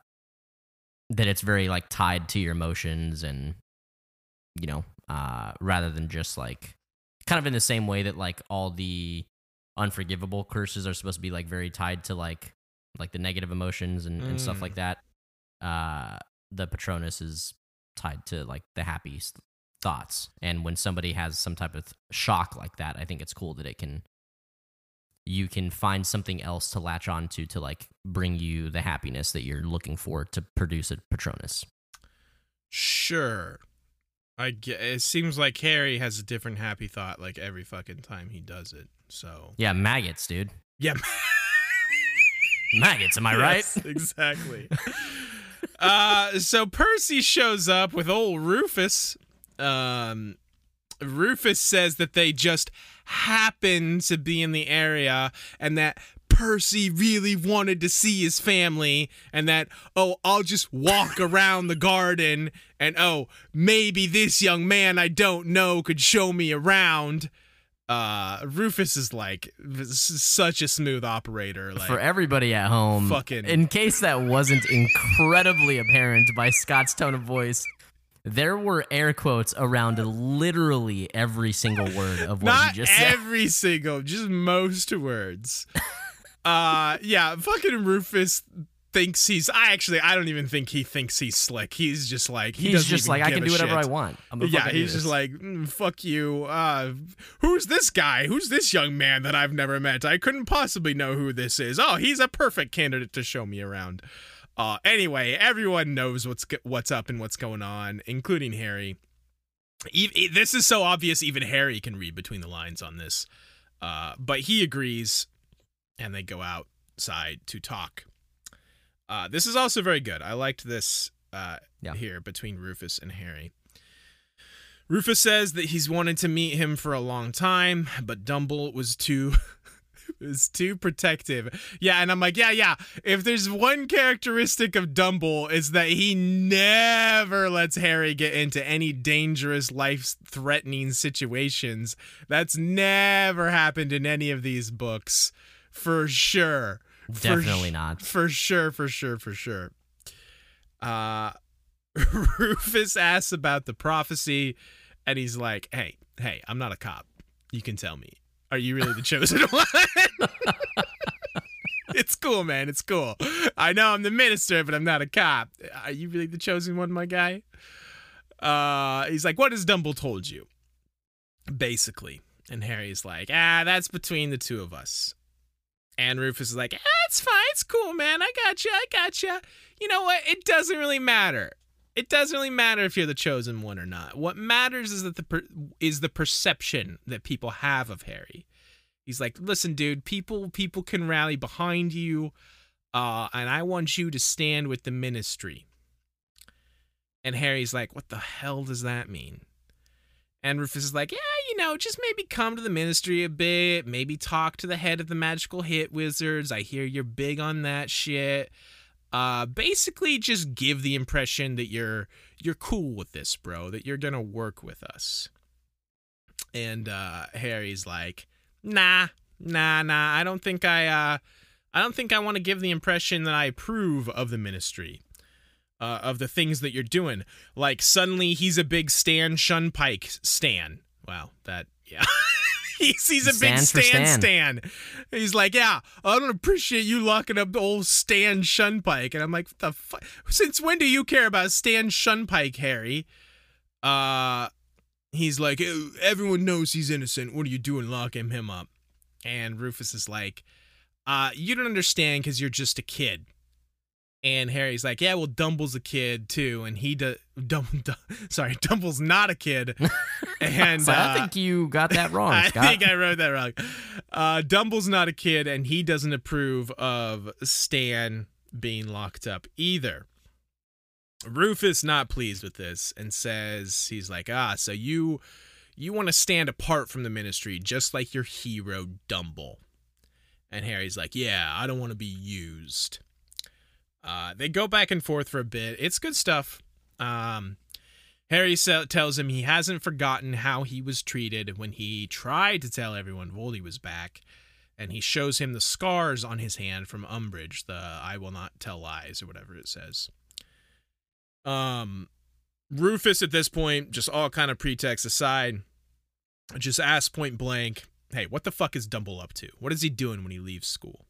that it's very like tied to your emotions and you know uh rather than just like kind of in the same way that like all the unforgivable curses are supposed to be like very tied to like like the negative emotions and, and stuff Mm. like that uh the patronus is tied to like the happy thoughts. And when somebody has some type of shock like that, I think it's cool that it can you can find something else to latch onto to like bring you the happiness that you're looking for to produce a Patronus. Sure. I get, it seems like Harry has a different happy thought like every fucking time he does it. So Yeah, maggots, dude. yeah, Maggots, am I Yes, right? exactly. uh, so Percy shows up with old Rufus. Um, Rufus says that they just happened to be in the area and that Percy really wanted to see his family and that, oh, I'll just walk around the garden and, oh, maybe this young man I don't know could show me around. Uh, Rufus is like such a smooth operator. Like, For everybody at home, Fucking- in case that wasn't incredibly apparent by Scott's tone of voice, there were air quotes around literally every single word of what Not you just said. every single, just most words. uh yeah, fucking Rufus thinks he's I actually I don't even think he thinks he's slick. He's just like he He's just like, I can do whatever shit. I want. I'm Yeah, he's just like, mm, fuck you. Uh, who's this guy? Who's this young man that I've never met? I couldn't possibly know who this is. Oh, he's a perfect candidate to show me around. Uh, anyway, everyone knows what's what's up and what's going on, including Harry. This is so obvious, even Harry can read between the lines on this. Uh, but he agrees, and they go outside to talk. Uh, this is also very good. I liked this uh, Yeah. here between Rufus and Harry. Rufus says that he's wanted to meet him for a long time, but Dumble was too was too protective. Yeah, and I'm like, yeah, yeah. If there's one characteristic of Dumble is that he never lets Harry get into any dangerous, life-threatening situations. That's never happened in any of these books, for sure. For Definitely sh- not. For sure, for sure, for sure. Uh Rufus asks about the prophecy, and he's like, Hey, hey, I'm not a cop. You can tell me. Are you really the chosen one? it's cool, man. It's cool. I know I'm the minister, but I'm not a cop. Are you really the chosen one, my guy? Uh he's like, What has Dumble told you? Basically. And Harry's like, ah, that's between the two of us. And Rufus is like, ah, it's fine, it's cool, man. I got you, I got you. You know what? It doesn't really matter. It doesn't really matter if you're the chosen one or not. What matters is that the per- is the perception that people have of Harry. He's like, listen, dude, people people can rally behind you, uh, and I want you to stand with the ministry. And Harry's like, what the hell does that mean? And Rufus is like, yeah, you know, just maybe come to the ministry a bit, maybe talk to the head of the magical hit wizards. I hear you're big on that shit. Uh, basically, just give the impression that you're you're cool with this, bro. That you're gonna work with us. And uh, Harry's like, nah, nah, nah. I don't think I, uh, I don't think I want to give the impression that I approve of the ministry uh, of the things that you're doing. Like suddenly he's a big Stan Shunpike Stan. Wow, that yeah. he's he's a big Stan Stan. Stan. He's like, yeah, I don't appreciate you locking up the old Stan Shunpike. And I'm like, the fuck? Since when do you care about Stan Shunpike, Harry? Uh, he's like, "Eh, everyone knows he's innocent. What are you doing locking him up? And Rufus is like, uh, you don't understand because you're just a kid. And Harry's like, yeah, well, Dumble's a kid too, and he does. Dum, Dum, sorry, Dumble's not a kid. And So I uh, think you got that wrong, I Scott. think I wrote that wrong. Uh, Dumble's not a kid, and he doesn't approve of Stan being locked up either. Rufus not pleased with this and says he's like, ah, so you you want to stand apart from the ministry just like your hero Dumble. And Harry's like, yeah, I don't want to be used. Uh, they go back and forth for a bit. It's good stuff. Um, Harry tells him he hasn't forgotten how he was treated when he tried to tell everyone Voldy was back, and he shows him the scars on his hand from Umbridge, the "I will not tell lies" or whatever it says. Um, Rufus at this point, just all kind of pretext aside, just asks point blank, "Hey, what the fuck is Dumble up to? What is he doing when he leaves school?"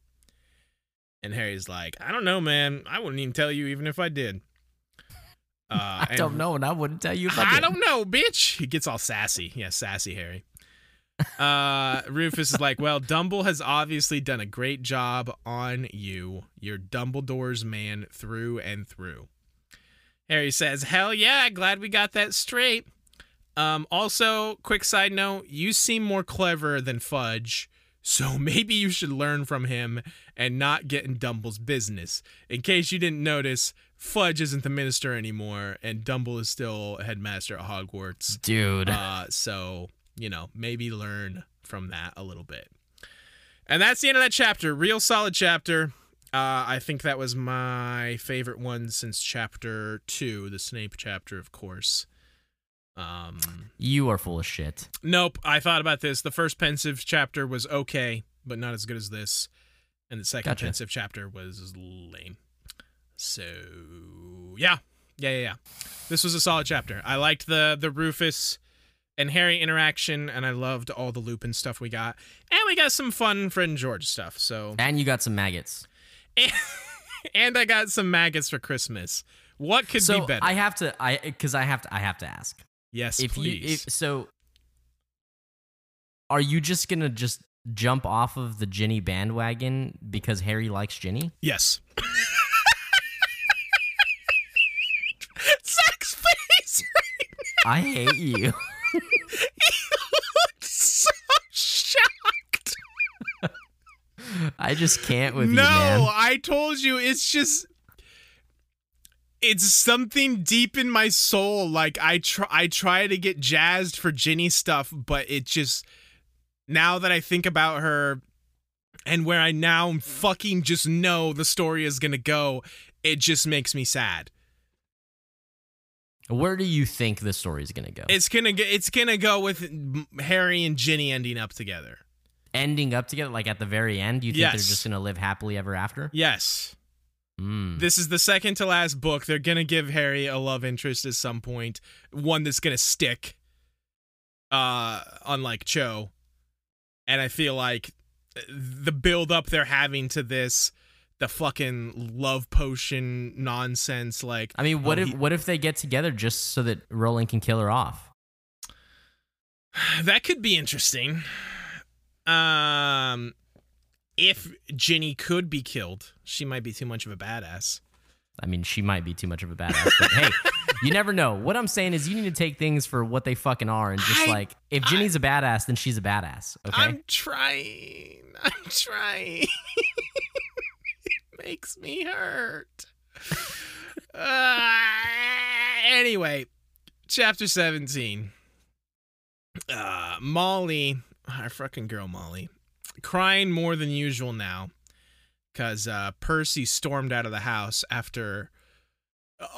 And Harry's like, "I don't know, man. I wouldn't even tell you even if I did." Uh, I don't know, and I wouldn't tell you if I, I don't know, bitch. He gets all sassy. Yeah, sassy Harry. Uh, Rufus is like, well, Dumble has obviously done a great job on you. You're Dumbledore's man through and through. Harry says, hell yeah, glad we got that straight. Um, also, quick side note, you seem more clever than Fudge, so maybe you should learn from him and not get in Dumble's business. In case you didn't notice, Fudge isn't the minister anymore, and Dumble is still headmaster at Hogwarts. Dude. Uh, so, you know, maybe learn from that a little bit. And that's the end of that chapter. Real solid chapter. Uh, I think that was my favorite one since chapter two, the Snape chapter, of course. Um, you are full of shit. nope. I thought about this. The first Pensieve chapter was okay, but not as good as this. And the second Gotcha. Pensieve chapter was lame. So yeah, yeah, yeah, yeah. This was a solid chapter. I liked the the Rufus and Harry interaction, and I loved all the Lupin stuff we got, and we got some fun Fred George stuff. So And you got some maggots. and I got some maggots for Christmas. What could so be better? I have to I because I have to I have to ask. Yes, if please. you if so are you just gonna just jump off of the Ginny bandwagon because Harry likes Ginny? yes. Zach's face I hate you. so shocked. I just can't with no, you, No, I told you it's just it's something deep in my soul. Like I try I try to get jazzed for Ginny stuff, but it just now that I think about her and where I now fucking just know the story is gonna go, it just makes me sad. Where do you think the story is gonna go? It's gonna get it's gonna go with Harry and Ginny ending up together. Ending up together, like at the very end, you think they're just gonna live happily ever after? Yes. Mm. This is the second to last book. They're gonna give Harry a love interest at some point, one that's gonna stick. Uh, unlike Cho, and I feel like the build up they're having to this, the fucking love potion nonsense, like I mean, what oh, if he- what if they get together just so that Rowling can kill her off? that could be interesting. Um, if Ginny could be killed, she might be too much of a badass. I mean, she might be too much of a badass, but hey, you never know. What I'm saying is, you need to take things for what they fucking are, and just I- like, if Ginny's a badass, then she's a badass. Okay. I'm trying. I'm trying. it makes me hurt. Uh, anyway, chapter 17. Uh, Molly, our fucking girl Molly, crying more than usual now because uh, Percy stormed out of the house after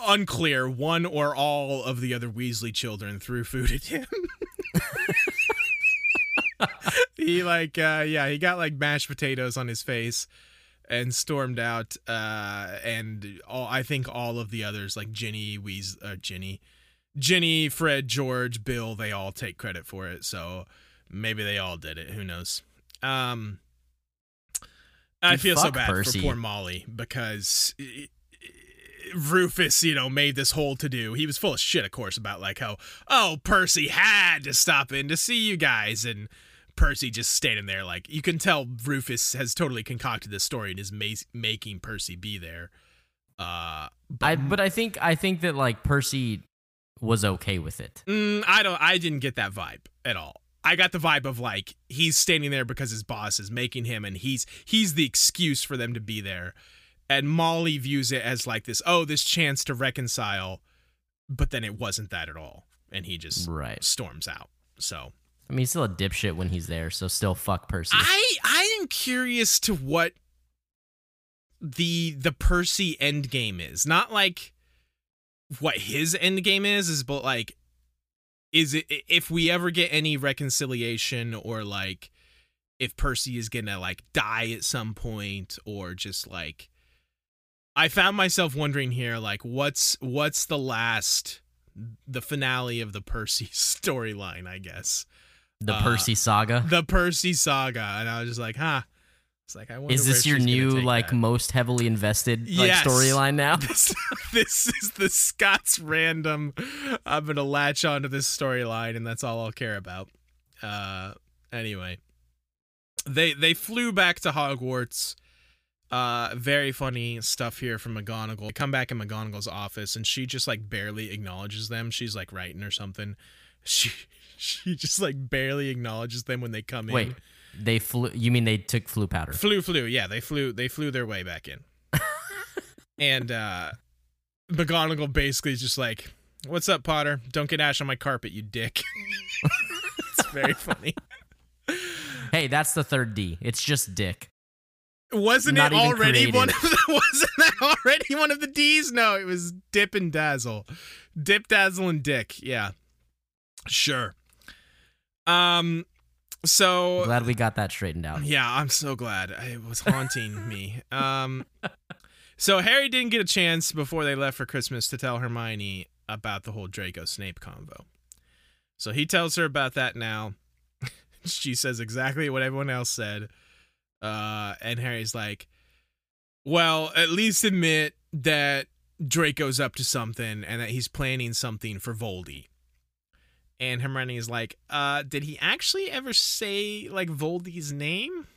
unclear one or all of the other Weasley children threw food at him. he like uh yeah he got like mashed potatoes on his face and stormed out uh and all i think all of the others like ginny Weas uh, ginny ginny fred george bill they all take credit for it so maybe they all did it who knows um i feel so bad Percy. for poor molly because Rufus, you know, made this whole to do. He was full of shit, of course, about like how, oh, Percy had to stop in to see you guys. And Percy just standing there like you can tell Rufus has totally concocted this story and is ma- making Percy be there. Uh, but I, but I think I think that like Percy was okay with it. mm, I don't. I didn't get that vibe at all. I got the vibe of like he's standing there because his boss is making him, and he's he's the excuse for them to be there. And Molly views it as like this, oh, this chance to reconcile, but then it wasn't that at all, and he just Right. storms out. So I mean, he's still a dipshit when he's there, so still fuck Percy. I I am curious to what the the Percy end game is. Not like what his end game is, is but like is it if we ever get any reconciliation or like if Percy is gonna like die at some point or just like I found myself wondering here like what's what's the last the finale of the Percy storyline, I guess. The uh, Percy saga. the Percy saga, and I was just like, huh, It's like I wonder Is this your new like that. most heavily invested like Yes. storyline now? this, this is the Scott's random. I'm gonna latch onto this storyline, and that's all I'll care about. Uh, anyway, they they flew back to Hogwarts. Uh, very funny stuff here from McGonagall. They come back in McGonagall's office, and she just like barely acknowledges them. She's like writing or something. She she just like barely acknowledges them when they come in. Wait, they flew. You mean they took Floo powder? Floo, flew. Yeah, they flew. They flew their way back in. and uh McGonagall basically is just like, "What's up, Potter? Don't get ash on my carpet, you dick." it's very funny. Hey, that's the third D. It's just dick. Wasn't Not it already created. one of the? Wasn't that already one of the D's? No, it was Dip and Dazzle, Dip, Dazzle, and Dick. Yeah, sure. Um, so Glad we got that straightened out. Yeah, I'm so glad. It was haunting me. Um, so Harry didn't get a chance before they left for Christmas to tell Hermione about the whole Draco Snape convo. So he tells her about that now. she says exactly what everyone else said. Uh, and Harry's like, "Well, at least admit that Draco's up to something and that he's planning something for Voldy." And Hermione is like, uh, did he actually ever say like Voldy's name?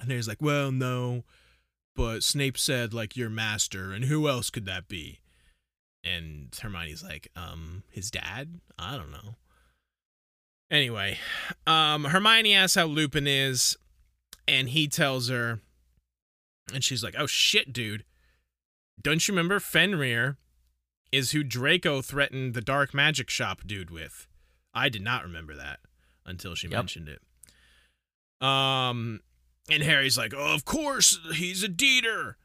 And he's like, well, no, but Snape said like your master, and who else could that be? And Hermione's like, um, his dad? I don't know. Anyway, um, Hermione asks how Lupin is, and he tells her, and she's like, oh shit, dude. Don't you remember Fenrir is who Draco threatened the dark magic shop dude with? I did not remember that until she Yep. mentioned it. Um, and Harry's like, oh, of course, he's a deeder.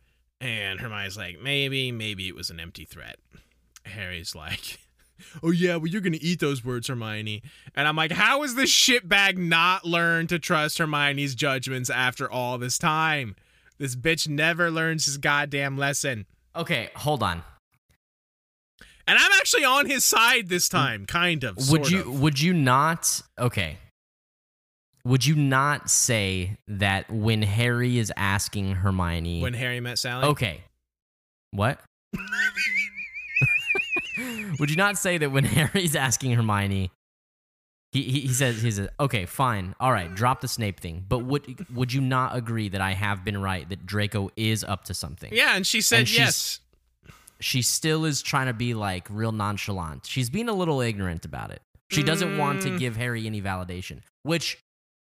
And Hermione's like, maybe, maybe it was an empty threat. Harry's like, oh yeah, well you're gonna eat those words, Hermione. And I'm like, how has this shitbag not learned to trust Hermione's judgments after all this time? This bitch never learns his goddamn lesson. Okay, hold on. And I'm actually on his side this time, kind of. Would you of. would you not okay. Would you not say that when Harry is asking Hermione when Harry met Sally? Okay. What? Would you not say that when Harry's asking Hermione, he, he, he says he says, "Okay, fine, all right, drop the Snape thing." But would would you not agree that I have been right that Draco is up to something? Yeah, and she said And she's- yes. She still is trying to be like real nonchalant. She's being a little ignorant about it. She doesn't want to Mm. give Harry any validation, which,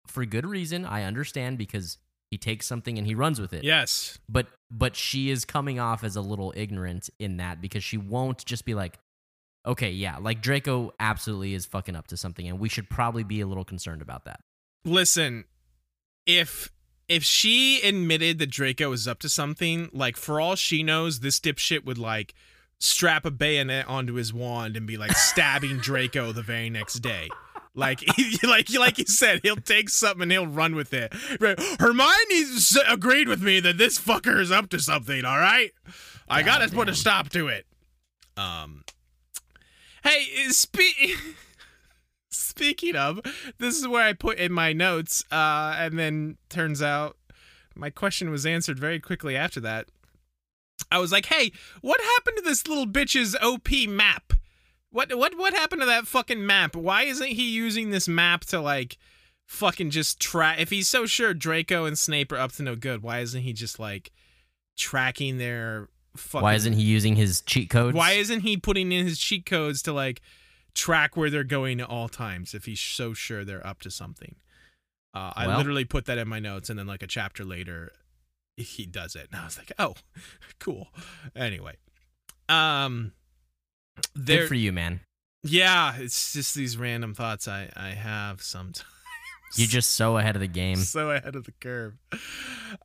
for good reason, I understand because he takes something and he runs with it Yes. but but she is coming off as a little ignorant in that because she won't just be like okay yeah like draco absolutely is fucking up to something and we should probably be a little concerned about that Listen, if if she admitted that Draco was up to something, like for all she knows, this dipshit would like strap a bayonet onto his wand and be like stabbing Draco the very next day. Like, like, like you said, he'll take something and he'll run with it. Right. Hermione agreed with me that this fucker is up to something. All right, I gotta put a stop to it. Um. Hey, spe- speaking of, this is where I put in my notes, uh, and then turns out my question was answered very quickly after that. I was like, "Hey, what happened to this little bitch's OP map? What what what happened to that fucking map? Why isn't he using this map to like fucking just track? If he's so sure Draco and Snape are up to no good, why isn't he just like tracking their fucking? why isn't he using his cheat codes Why isn't he putting in his cheat codes to like track where they're going at all times if he's so sure they're up to something? Uh, I Well- literally put that in my notes, and then like a chapter later, he does it, and I was like, "Oh, cool." Anyway, um, there, good for you man yeah, it's just these random thoughts I I have sometimes. you're just so ahead of the game so ahead of the curve.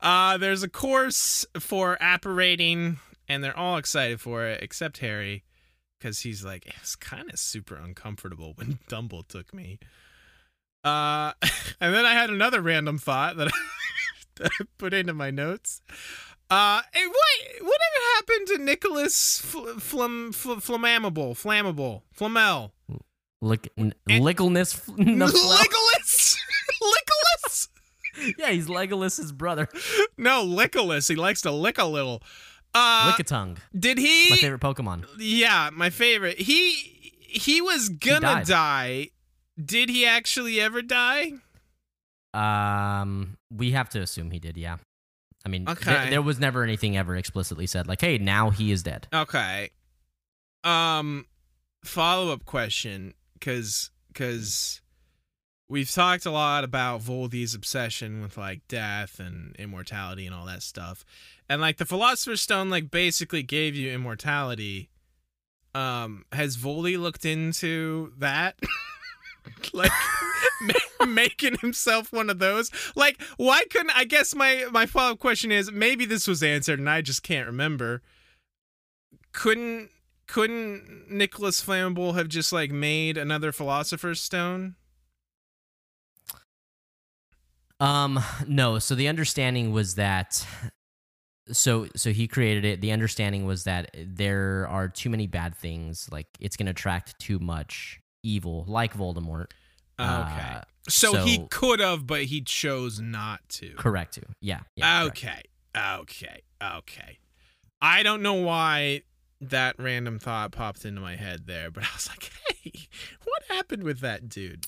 Uh, there's a course for apparating, and they're all excited for it except Harry, because he's like, it's kind of super uncomfortable when Dumble took me. Uh, and then I had another random thought that I, that I put into my notes. Uh, hey, what whatever happened to Nicholas Fl- Flam Fl- Flammable Flammable Flamel? Lick, n- lickleness f- no, Nicholas Nicholas yeah, he's Legolas's brother. no, Lickolas. He likes to lick a little. Uh, Lickitung. did he? My favorite Pokemon. Yeah, my favorite. He he was gonna died. die. Did he actually ever die? Um, we have to assume he did. Yeah. I mean, th- there was never anything ever explicitly said like, "Hey, now he is dead." Okay. Um, follow up question, because because we've talked a lot about Voldy's obsession with like death and immortality and all that stuff, and like the Philosopher's Stone like basically gave you immortality. Um, has Voldy looked into that? like ma- making himself one of those like why couldn't i guess my my follow-up question is maybe this was answered and i just can't remember couldn't couldn't nicholas flammable have just like made another philosopher's stone Um, no. So the understanding was that, so so he created it. The understanding was that there are too many bad things. Like it's going to attract too much evil, like Voldemort. okay Uh, so, he could have but he chose not to correct. To yeah. yeah correct. okay okay okay i don't know why that random thought popped into my head there but i was like hey what happened with that dude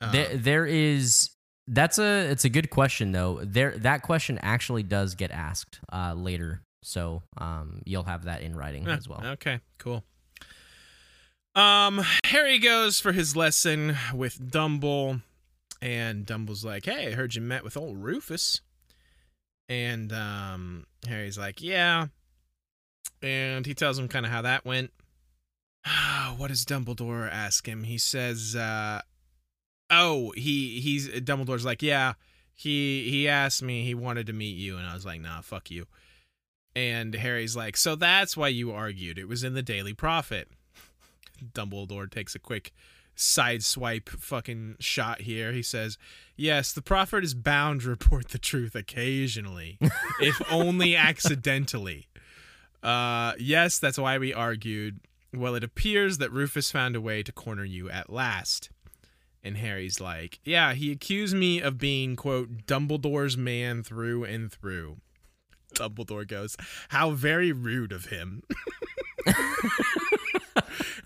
Um, There, there is. That's a. It's a good question though. There, that question actually does get asked uh, later, so um, you'll have that in writing Yeah, as well. Okay, cool. Um, Harry goes for his lesson with Dumble, and Dumble's like, "Hey, I heard you met with old Rufus." And um, Harry's like, "Yeah," and he tells him kind of how that went. what does Dumbledore ask him? He says, uh, "Oh, he he's Dumbledore's like, yeah." He he asked me he wanted to meet you and I was like, "Nah, fuck you." And Harry's like, So that's why you argued. It was in the Daily Prophet. Dumbledore takes a quick side swipe fucking shot here. He says, Yes, the prophet is bound to report the truth occasionally, if only accidentally. Uh, yes, that's why we argued. Well, it appears that Rufus found a way to corner you at last. And Harry's like, Yeah, he accused me of being, quote, Dumbledore's man through and through. Dumbledore goes, How very rude of him.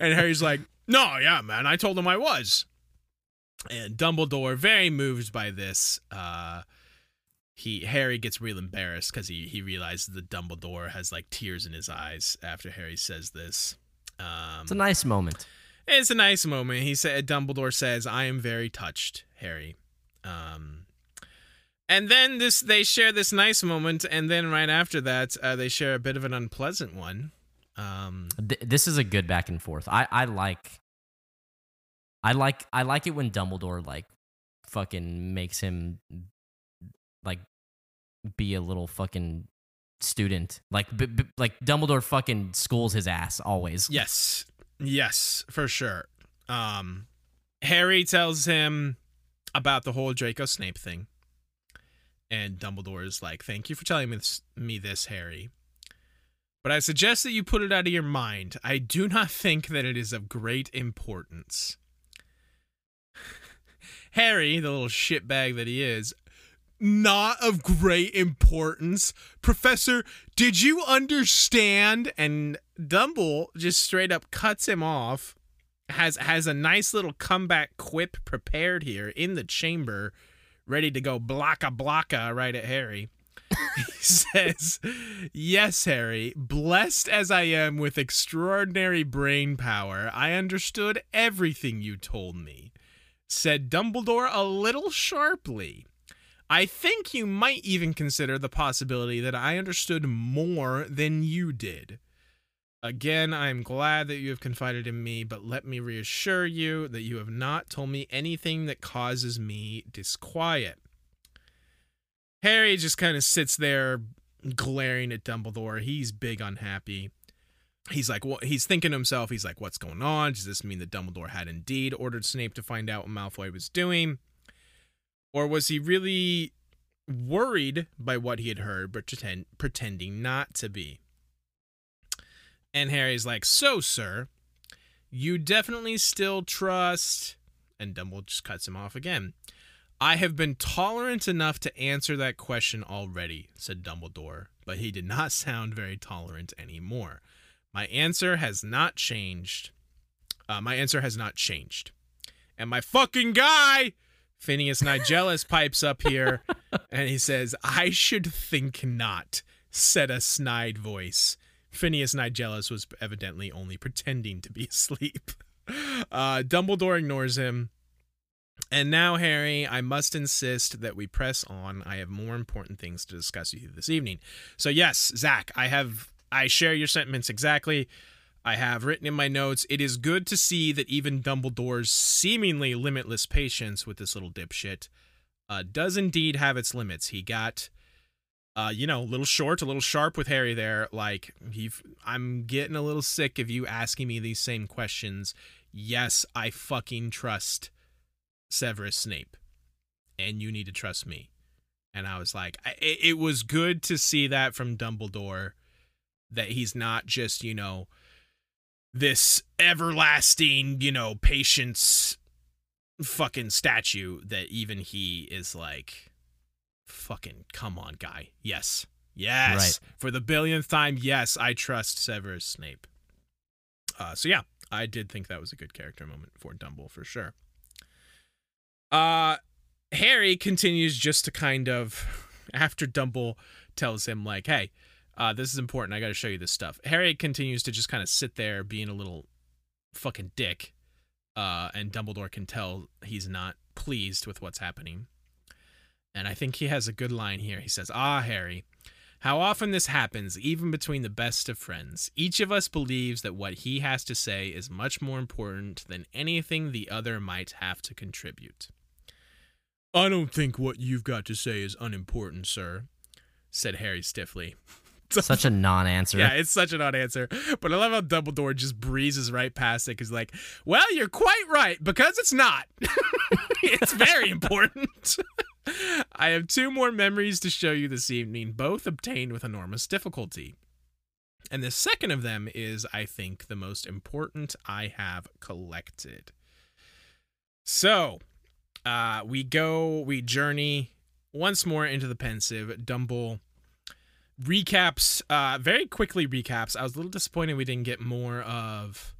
and Harry's like, No, yeah, man, I told him I was. And Dumbledore, very moved by this, uh, he Harry gets real embarrassed because he he realizes that Dumbledore has like tears in his eyes after Harry says this. Um, It's a nice moment. It's a nice moment. He said Dumbledore says, "I am very touched, Harry." Um, and then this they share this nice moment, and then right after that, uh, they share a bit of an unpleasant one. Um, Th- this is a good back and forth. I I like. I like I like it when Dumbledore like fucking makes him like be a little fucking student. Like b- b- like Dumbledore fucking schools his ass always. yes, yes, for sure. Um, Harry tells him about the whole Draco Snape thing, and Dumbledore is like, "Thank you for telling me this, me this, Harry." But I suggest that you put it out of your mind. I do not think that it is of great importance. Harry, the little shitbag that he is, not of great importance. Professor, did you understand? And Dumble just straight up cuts him off. Has has a nice little comeback quip prepared here in the chamber, ready to go blocka blocka right at Harry. he says, Yes, Harry, blessed as I am with extraordinary brain power, I understood everything you told me, said Dumbledore a little sharply. I think you might even consider the possibility that I understood more than you did. Again, I am glad that you have confided in me, but let me reassure you that you have not told me anything that causes me disquiet. Harry just kind of sits there glaring at Dumbledore. He's big unhappy. He's like, well, he's thinking to himself, he's like, what's going on? Does this mean that Dumbledore had indeed ordered Snape to find out what Malfoy was doing? Or was he really worried by what he had heard, but pretend, pretending not to be? And Harry's like, so, sir, you definitely still trust. And Dumbledore just cuts him off again. I have been tolerant enough to answer that question already, said Dumbledore, but he did not sound very tolerant anymore. My answer has not changed. Uh, my answer has not changed. And my fucking guy, Phineas Nigellus, pipes up here and he says, I should think not, said a snide voice. Phineas Nigellus was evidently only pretending to be asleep. Uh, Dumbledore ignores him. And now, Harry, I must insist that we press on. I have more important things to discuss with you this evening. So, yes, Zach, I have I share your sentiments exactly. I have written in my notes. It is good to see that even Dumbledore's seemingly limitless patience with this little dipshit uh, does indeed have its limits. He got, uh, you know, a little short, a little sharp with Harry there. Like he, I'm getting a little sick of you asking me these same questions. Yes, I fucking trust Severus Snape, and you need to trust me. And I was like, I, it was good to see that from Dumbledore, that he's not just, you know, this everlasting, you know, patience fucking statue that even he is like, fucking come on, guy. Yes. Yes. Right. For the billionth time, yes, I trust Severus Snape. Uh, so yeah, I did think that was a good character moment for Dumble for sure. Uh Harry continues just to kind of after Dumble tells him like, "Hey, uh, this is important. I got to show you this stuff." Harry continues to just kind of sit there being a little fucking dick, uh, and Dumbledore can tell he's not pleased with what's happening. And I think he has a good line here. He says, "Ah, Harry." How often this happens, even between the best of friends. Each of us believes that what he has to say is much more important than anything the other might have to contribute. I don't think what you've got to say is unimportant, sir, said Harry stiffly. Such a non-answer. Yeah, it's such an odd answer. But I love how Dumbledore just breezes right past it. He's like, well, you're quite right, because it's not. it's very important. I have two more memories to show you this evening, both obtained with enormous difficulty. And the second of them is, I think, the most important I have collected. So, uh, we go, we journey once more into the Pensieve. Dumble recaps, uh, very quickly recaps. I was a little disappointed we didn't get more of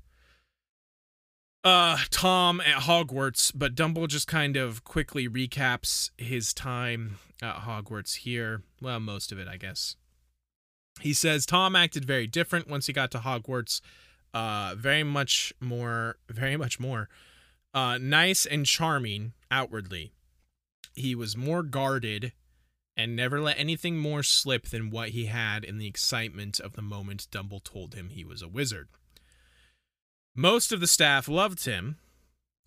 uh, Tom at Hogwarts, but Dumble just kind of quickly recaps his time at Hogwarts here. Well, most of it, I guess. He says Tom acted very different once he got to Hogwarts. Uh, very much more, very much more uh, nice and charming outwardly. He was more guarded and never let anything more slip than what he had in the excitement of the moment Dumble told him he was a wizard. Most of the staff loved him,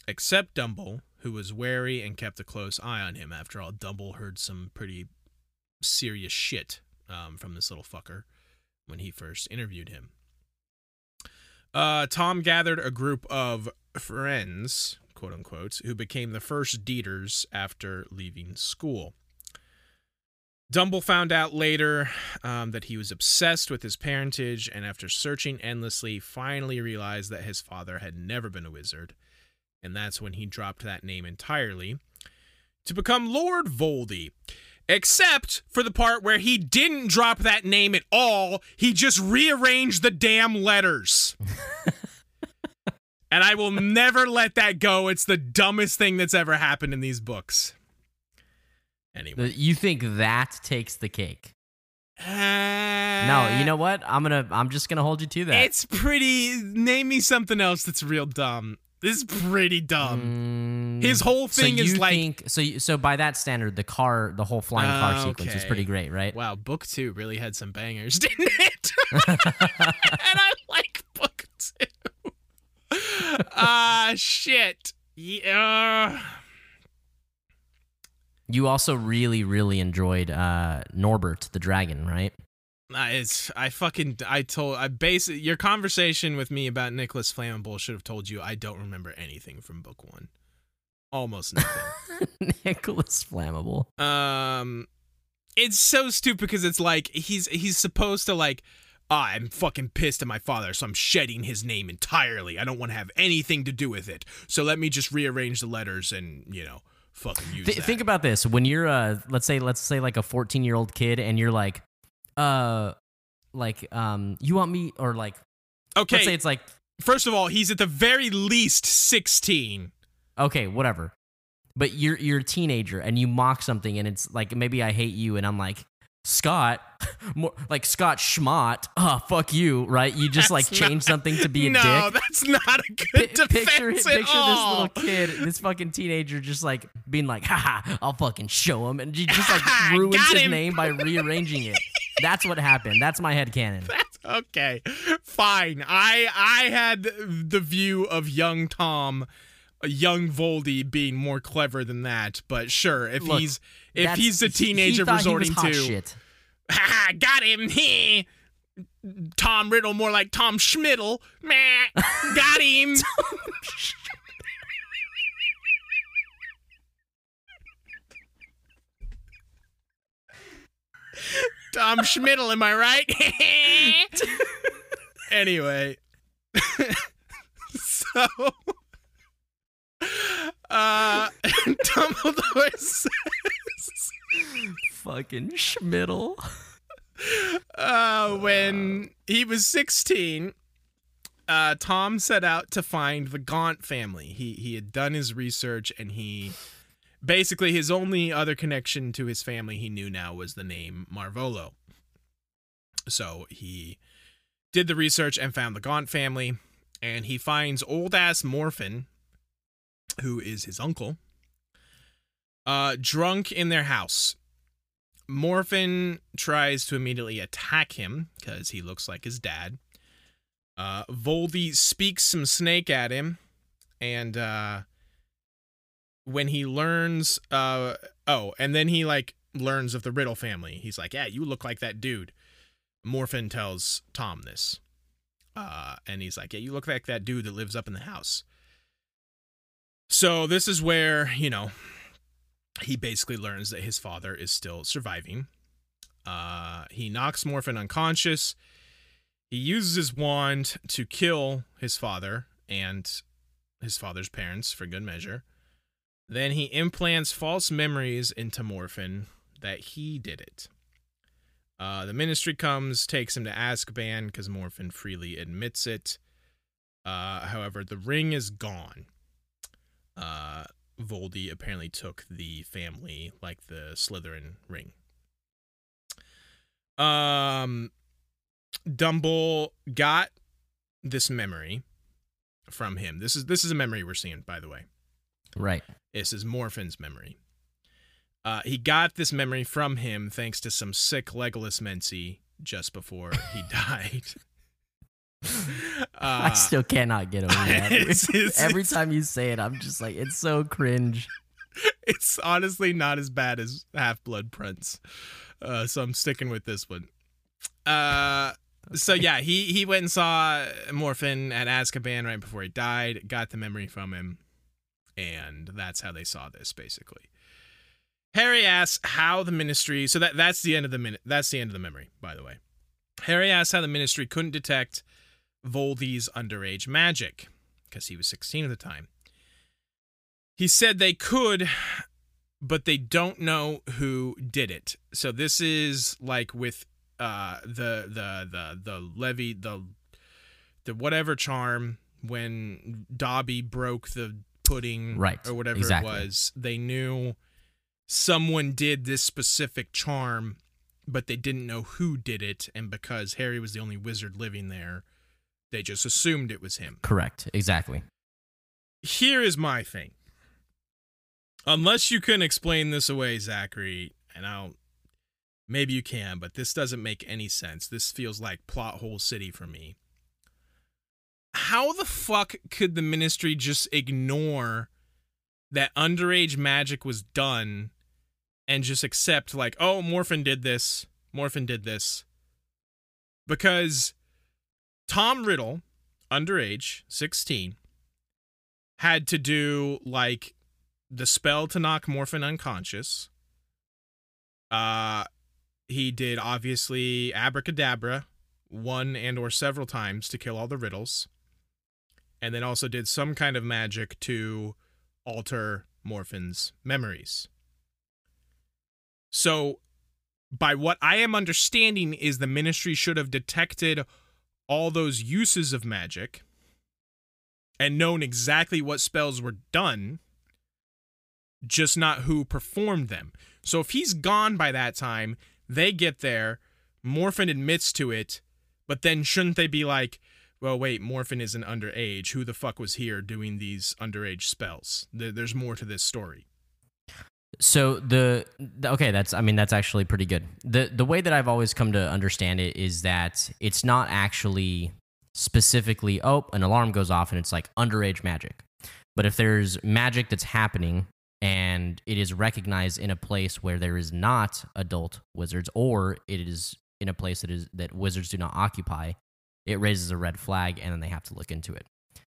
except Dumble, who was wary and kept a close eye on him. After all, Dumble heard some pretty serious shit um, from this little fucker when he first interviewed him. Uh, Tom gathered a group of friends, quote unquote, who became the first Deeters after leaving school. Dumble found out later um, that he was obsessed with his parentage, and after searching endlessly, finally realized that his father had never been a wizard. And that's when he dropped that name entirely to become Lord Voldy. Except for the part where he didn't drop that name at all, he just rearranged the damn letters. and I will never let that go. It's the dumbest thing that's ever happened in these books. Anyway. You think that takes the cake? Uh, No, you know what? I'm gonna. I'm just gonna hold you to that. It's pretty. Name me something else that's real dumb. This is pretty dumb. Mm, His whole so thing is you like- think- so. You, so by that standard, the car, the whole flying car Ah, sequence is pretty great, right? Wow, book two really had some bangers, didn't it? and I like book two. Ah, shit. Yeah. You also really, really enjoyed uh, Norbert the dragon, right? It's I fucking I told I base your conversation with me about Nicholas Flammable should have told you I don't remember anything from book one, almost nothing. Nicholas Flammable. um, it's so stupid because it's like he's he's supposed to like "Ah, I'm fucking pissed at my father, so I'm shedding his name entirely. I don't want to have anything to do with it. So let me just rearrange the letters and you know fucking use Th- that. think about this: when you're, uh, let's say, let's say, like a 14 year old kid, and you're like, uh, like, um, you want me, or like, okay, let's say it's like, first of all, he's at the very least 16. okay, whatever, but you're you're a teenager and you mock something, and it's like maybe I hate you, and I'm like. Scott, more like Scott Schmott. Oh, fuck you, right? You just like That's change something to be a no, dick. that's not a good defense picture picture this little kid, this fucking teenager, just like being like, "Haha, I'll fucking show him," and he just like ruins his him. name by rearranging it. That's what happened. That's my head canon. That's okay. Fine. I I had the view of young Tom, uh, young Voldy being more clever than that. But sure, if Look, he's if he's a teenager he he resorting to, shit. ha got him. He Tom Riddle, more like Tom Schmiddle. Meh. Got him. Tom Schmiddle, am I right? anyway, so uh, Dumbledore says, fucking Schmiddle. uh, when he was 16, uh, Tom set out to find the Gaunt family. He he had done his research and he basically his only other connection to his family he knew now was the name Marvolo. So he did the research and found the Gaunt family, and he finds old ass Morphin, who is his uncle, uh, drunk in their house. Morphin tries to immediately attack him because he looks like his dad. Uh, Voldy speaks some snake at him, and uh, when he learns, uh, oh, and then he like learns of the Riddle family. He's like, "Yeah, you look like that dude." Morphin tells Tom this, uh, and he's like, "Yeah, you look like that dude that lives up in the house." So this is where you know he basically learns that his father is still surviving. Uh, he knocks Morphin unconscious. He uses his wand to kill his father and his father's parents for good measure. Then he implants false memories into Morphin that he did it. Uh, the ministry comes, takes him to Azkaban because Morphin freely admits it. Uh, however, the ring is gone. Uh, Voldy apparently took the family like the Slytherin ring. Um, Dumble got this memory from him. This is this is a memory we're seeing, by the way. Right. This is Morphin's memory. Uh, he got this memory from him thanks to some sick Legolas Mency just before he died. I Uh, still cannot get over that. it's- it's- Every it's- time you say it, I'm just like, it's so cringe. it's honestly not as bad as Half Blood Prince, uh, so I'm sticking with this one. Uh, so yeah, he he went and saw Morphin at Azkaban right before he died, got the memory from him, and that's how they saw this basically. Harry asks how the ministry. So that that's the end of the minute. That's the end of the memory, by the way. Harry asks how the ministry couldn't detect Voldy's underage magic because he was 16 at the time. He said they could, but they don't know who did it. So this is like with uh the the the the levy the the whatever charm when Dobby broke the pudding Right, or whatever exactly. it was. They knew someone did this specific charm, but they didn't know who did it, and because Harry was the only wizard living there, they just assumed it was him Correct. Exactly. here is my thing. Unless you can explain this away, Zachary, and I'll maybe you can, but this doesn't make any sense. This feels like plot hole city for me. How the fuck could the ministry just ignore that underage magic was done and just accept like, oh, Morphin did this, Morphin did this? Because Tom Riddle, underage, 16, had to do like the spell to knock Morphin unconscious. Uh he did obviously abracadabra one and or several times to kill all the riddles. And then also did some kind of magic to alter Morphin's memories. So, by what I am understanding, is the ministry should have detected all those uses of magic and known exactly what spells were done, just not who performed them. So, if he's gone by that time, they get there, Morphin admits to it, but then shouldn't they be like, well, wait, Morphin isn't underage. Who the fuck was here doing these underage spells? There's more to this story. So the, the okay, that's I mean that's actually pretty good. The the way that I've always come to understand it is that it's not actually specifically oh an alarm goes off and it's like underage magic. But if there's magic that's happening and it is recognized in a place where there is not adult wizards or it is in a place that is that wizards do not occupy, it raises a red flag and then they have to look into it.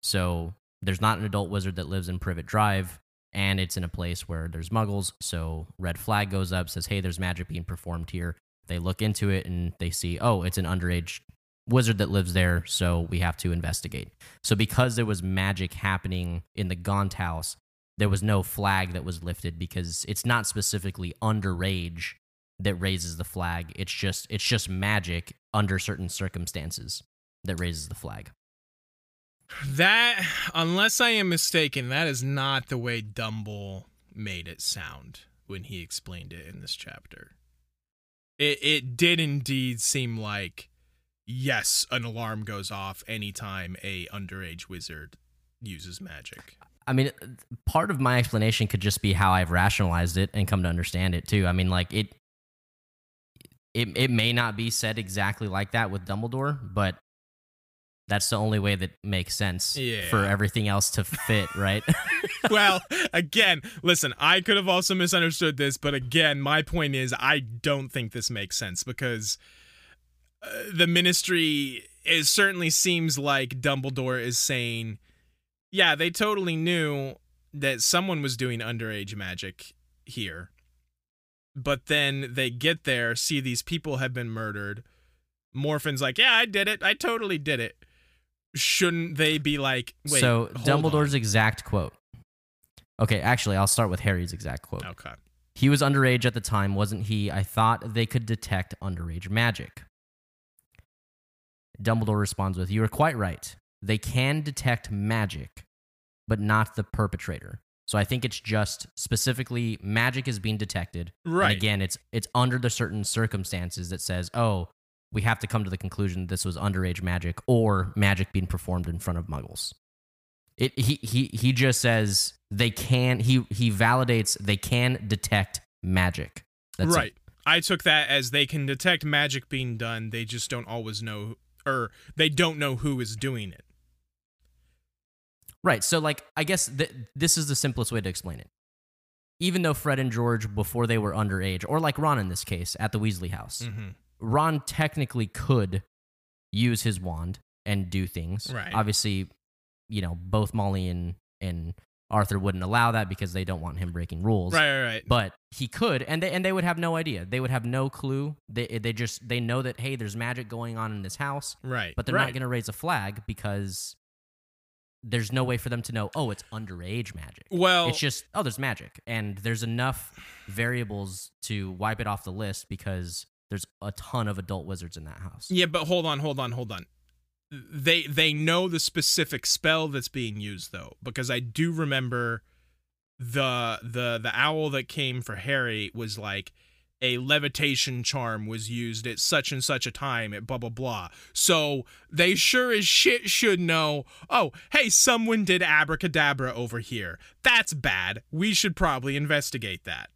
So there's not an adult wizard that lives in Privet Drive and it's in a place where there's muggles. So red flag goes up, says, "Hey, there's magic being performed here." They look into it and they see, "Oh, it's an underage wizard that lives there, so we have to investigate." So because there was magic happening in the Gaunt house, there was no flag that was lifted because it's not specifically underage that raises the flag. It's just it's just magic under certain circumstances that raises the flag. That, unless I am mistaken, that is not the way Dumble made it sound when he explained it in this chapter. It it did indeed seem like yes, an alarm goes off anytime a underage wizard uses magic. I mean, part of my explanation could just be how I've rationalized it and come to understand it too. I mean, like it it it may not be said exactly like that with Dumbledore, but that's the only way that makes sense Yeah. for everything else to fit, right? well, again, listen, I could have also misunderstood this, but again, my point is I don't think this makes sense because uh, the ministry it certainly seems like Dumbledore is saying, yeah, they totally knew that someone was doing underage magic here. But then they get there, see these people have been murdered. Morphin's like, "Yeah, I did it. I totally did it." Shouldn't they be like, "Wait, so Dumbledore's on. exact quote. Okay, actually, I'll start with Harry's exact quote. Okay. He was underage at the time, wasn't he? I thought they could detect underage magic. Dumbledore responds with, You are quite right. They can detect magic, but not the perpetrator. So I think it's just specifically magic is being detected. Right. And again, it's it's under the certain circumstances that says, oh, we have to come to the conclusion that this was underage magic or magic being performed in front of muggles. It he he he just says they can he he validates they can detect magic. That's it. right. I took that as they can detect magic being done. They just don't always know, or they don't know who is doing it. Right. So, like, I guess th- this is the simplest way to explain it. Even though Fred and George, before they were underage, or like Ron in this case at the Weasley house, Mm-hmm. Ron technically could use his wand and do things. Right. Obviously, you know, both Molly and, and Arthur wouldn't allow that because they don't want him breaking rules. Right, right, right. But he could, and they and they would have no idea. They would have no clue. They they just they know that hey, there's magic going on in this house, right. but they're right. not going to raise a flag because there's no way for them to know. Oh, it's underage magic. Well, it's just oh, there's magic, and there's enough variables to wipe it off the list because there's a ton of adult wizards in that house. yeah, but hold on, hold on, hold on. They they know the specific spell that's being used though, because I do remember the the the owl that came for Harry was like a levitation charm was used at such and such a time at blah blah blah. So they sure as shit should know, oh, hey, someone did abracadabra over here. That's bad. We should probably investigate that.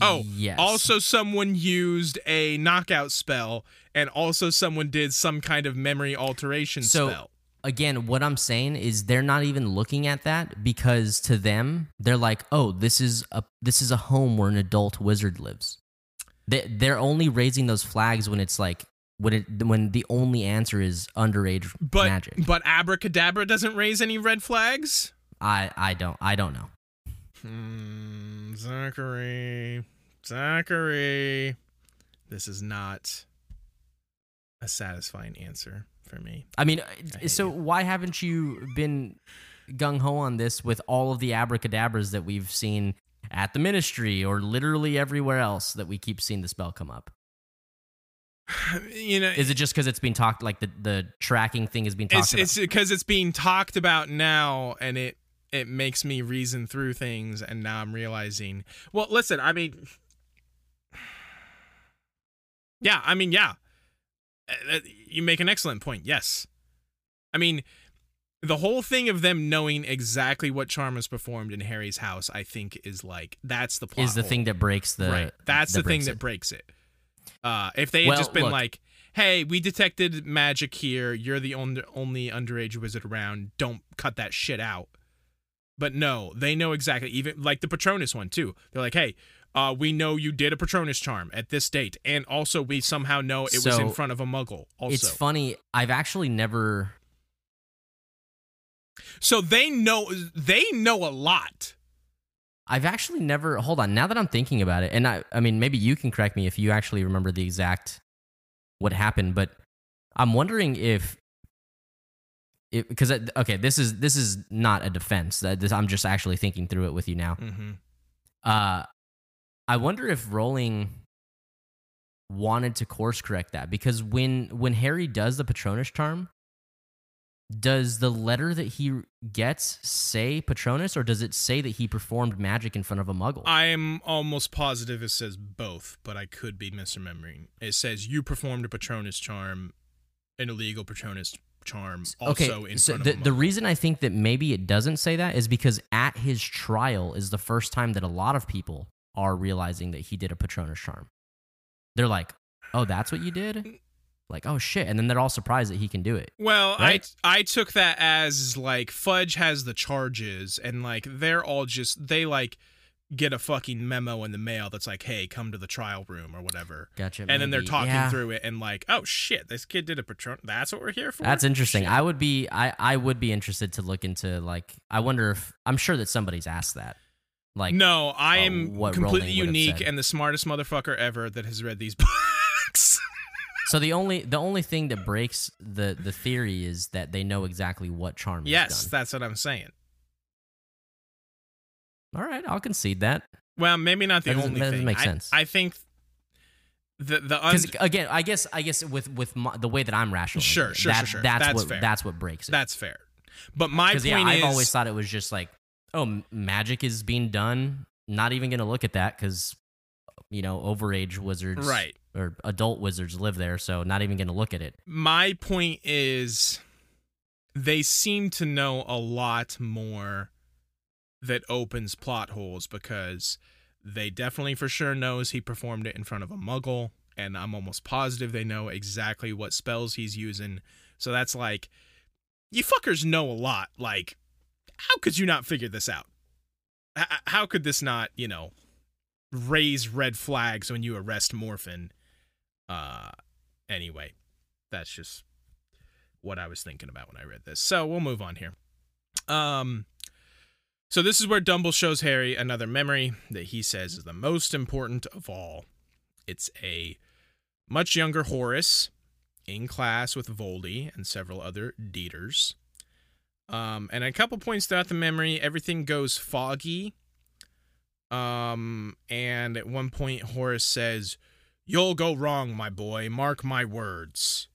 Oh, yes. Also, someone used a knockout spell, and also someone did some kind of memory alteration So- spell. again, what I'm saying is they're not even looking at that because to them they're like, oh, this is a this is a home where an adult wizard lives. They they're only raising those flags when it's like when it when the only answer is underage But magic. but abracadabra doesn't raise any red flags. I I don't I don't know. Hmm, Zachary, Zachary, this is not a satisfying answer for me. I mean, hate so you. why haven't you been gung ho on this with all of the abracadabras that we've seen at the ministry or literally everywhere else that we keep seeing the spell come up? You know, Is it just because it's being talked like the the tracking thing is being talked it's about? it's because it's being talked about now, and it it makes me reason through things, and now I'm realizing. Well, listen, I mean, yeah, I mean, yeah, Uh, uh, you make an excellent point. Yes, I mean, the whole thing of them knowing exactly what charm was performed in Harry's house, I think, is like that's the plot is the hole. thing that breaks the right. That's the thing that breaks it. Uh, if they had Well, just been look. like, "Hey, we detected magic here. You're the only only underage wizard around. Don't cut that shit out." But no, they know exactly. Even like the Patronus one too. They're like, "Hey, uh, we know you did a Patronus charm at this date, and also we somehow know it was in front of a Muggle." Also, It's funny. I've actually never. so they know they know a lot. I've actually never. Hold on. Now that I'm thinking about it, and I, I mean, maybe you can correct me if you actually remember the exact what happened, but I'm wondering if, because okay, this is this is not a defense. That this, I'm just actually thinking through it with you now. Mm-hmm. Uh, I wonder if Rowling wanted to course correct that because when when Harry does the Patronus charm, does the letter that he gets say Patronus or does it say that he performed magic in front of a Muggle? I'm almost positive it says both, but I could be misremembering. It says you performed a Patronus charm, an illegal Patronus charm, also in so front the the reason I think that maybe it doesn't say that is because at his trial is the first time that a lot of people are realizing that he did a Patronus charm. They're like, "Oh, that's what you did." Like, "Oh shit!" And then they're all surprised that he can do it. Well, Right? I I took that as like Fudge has the charges, and like they're all just they like get a fucking memo in the mail that's like, hey, come to the trial room or whatever. Gotcha. And then they're talking Yeah. through it and like, oh shit, this kid did a patron. That's what we're here for. That's interesting. Shit. I would be I I would be interested to look into like I wonder if I'm sure that somebody's asked that. Like no, I uh, am what completely Rowling would have unique and the smartest motherfucker ever that has read these books. so the only the only thing that breaks the the theory is that they know exactly what charm is yes, done. that's what I'm saying. All right, I'll concede that. Well, maybe not the That only that doesn't thing. make I- sense. I, think the the un- again, I guess I guess with with my, the way that I'm rational, Sure, sure, that, sure. That's, That's what fair. that's what breaks it. that's fair. But my point yeah, is, I've always thought it was just like, oh, magic is being done. Not even gonna look at that because you know overage wizards, right. or adult wizards live there, so not even gonna look at it. my point is they seem to know a lot more that opens plot holes because they definitely for sure knows he performed it in front of a muggle and i'm almost positive they know exactly what spells he's using so that's like you fuckers know a lot like how could you not figure this out H- how could this not you know raise red flags when you arrest morphin uh anyway that's just what I was thinking about when I read this. So we'll move on here. Um, so this is where Dumble shows Harry another memory that he says is the most important of all. It's a much younger Horace in class with Voldy and several other Death Eaters. Um, and a couple points throughout the memory, everything goes foggy. Um, and at one point, Horace says, You'll go wrong, my boy. Mark my words.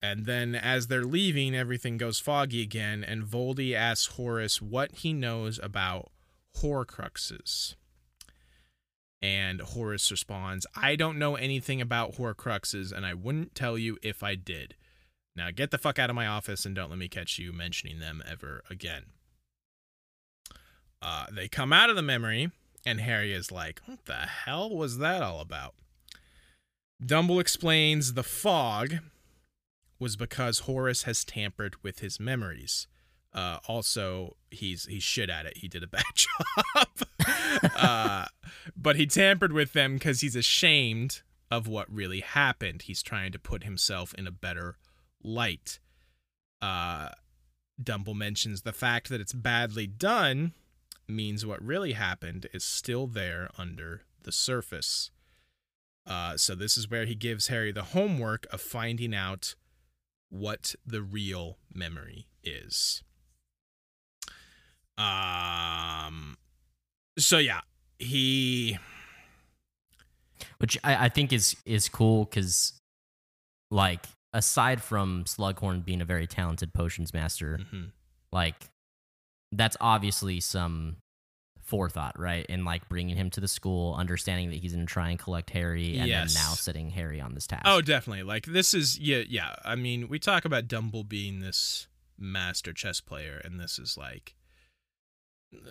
And then as they're leaving, everything goes foggy again, and Voldy asks Horace what he knows about Horcruxes. And Horace responds, I don't know anything about Horcruxes, and I wouldn't tell you if I did. Now get the fuck out of my office and don't let me catch you mentioning them ever again. Uh, they come out of the memory, and Harry is like, What the hell was that all about? Dumble explains the fog was because Horace has tampered with his memories. Uh, also, he's he's shit at it. He did a bad job, uh, but he tampered with them because he's ashamed of what really happened. He's trying to put himself in a better light. Uh, Dumble mentions the fact that it's badly done means what really happened is still there under the surface. Uh, so this is where he gives Harry the homework of finding out what the real memory is. Um. So yeah, he. which I, I think is is cool because, like, aside from Slughorn being a very talented potions master, Mhm. like, that's obviously some forethought, right? In like bringing him to the school, understanding that he's going to try and collect Harry, and Yes. then now setting Harry on this task. Oh, definitely. Like this is yeah, yeah. I mean, we talk about Dumble being this master chess player, and this is like.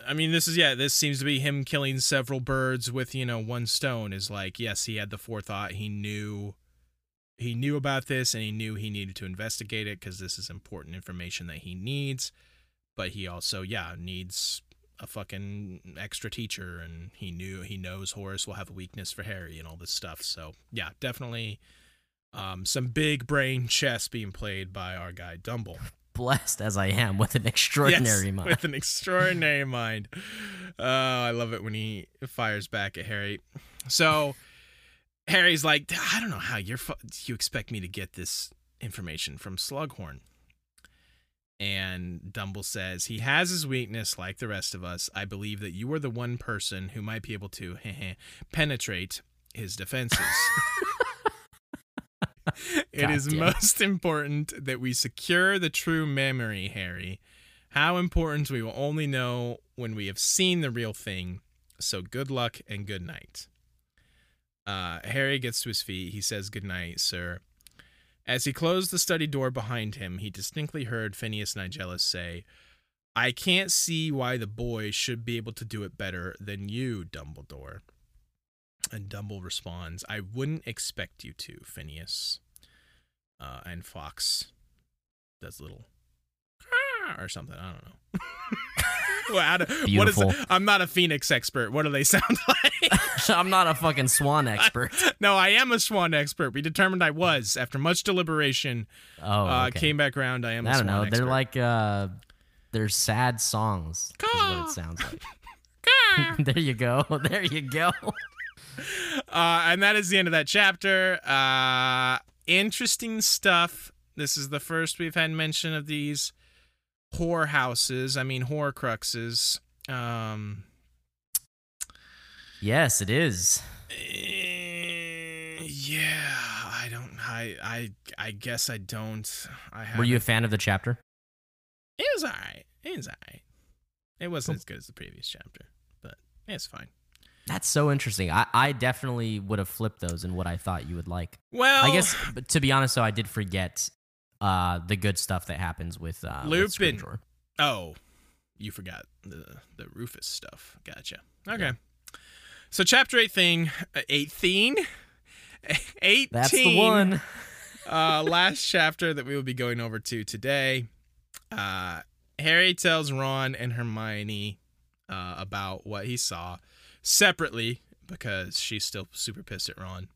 I mean, this is yeah. This seems to be him killing several birds with you know one stone. Is like yes, he had the forethought. He knew, he knew about this, and he knew he needed to investigate it because this is important information that he needs. But he also yeah needs a fucking extra teacher, and he knew he knows Horace will have a weakness for Harry and all this stuff. So yeah, definitely um, some big brain chess being played by our guy Dumble. blessed as I am with an extraordinary Yes, mind. with an extraordinary mind. Oh, I love it when he fires back at Harry. So Harry's like, I don't know how you're fu- you expect me to get this information from Slughorn. And Dumble says he has his weakness like the rest of us. I believe that you are the one person who might be able to penetrate his defenses. It is most important that we secure the true memory, Harry. How important we will only know when we have seen the real thing. So good luck and good night. Uh, Harry gets to his feet. He says, Good night, sir. As he closed the study door behind him, he distinctly heard Phineas Nigellus say, I can't see why the boy should be able to do it better than you, Dumbledore. And Dumble responds, I wouldn't expect you to, Phineas. Uh, and Fawkes does little or something. I don't know. well, I don't- what is Beautiful. it? I'm not a Phoenix expert. What do they sound like? I'm not a fucking swan expert. no, I am a swan expert. We determined I was after much deliberation. Oh, uh, okay. Came back around. I am. a I don't swan know. Expert. They're like uh, they're sad songs. Is what it sounds like. there you go. There you go. Uh, and that is the end of that chapter. Uh, interesting stuff. This is the first we've had mention of these whore houses. I mean, horcruxes. Um, Yes, it is. eh, yeah, I don't. I I I guess I don't. I Were you a fan of the chapter? It was alright. It was alright. It wasn't Cool. as good as the previous chapter, but it's fine. That's so interesting. I, I definitely would have flipped those in what I thought you would like. Well, I guess, but to be honest, though, I did forget uh, the good stuff that happens with uh, Lupin. Scrimgeour. Oh, you forgot the the Rufus stuff. Gotcha. Okay. So chapter eighteen, uh, eighteen, eighteen. That's the one. uh, last chapter that we will be going over to today. Uh, Harry tells Ron and Hermione uh, about what he saw separately because she's still super pissed at Ron.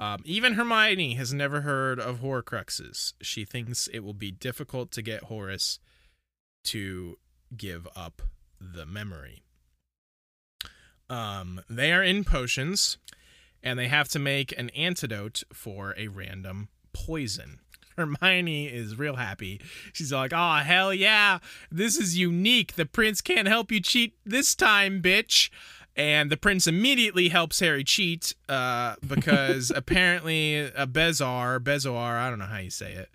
Um, even Hermione has never heard of Horcruxes. She thinks it will be difficult to get Horace to give up the memory. Um, they are in potions, and they have to make an antidote for a random poison. Hermione is real happy. She's like, "Oh hell yeah, this is unique. The prince can't help you cheat this time, bitch." And the prince immediately helps Harry cheat uh, because apparently a Bezar, Bezoar, I don't know how you say it,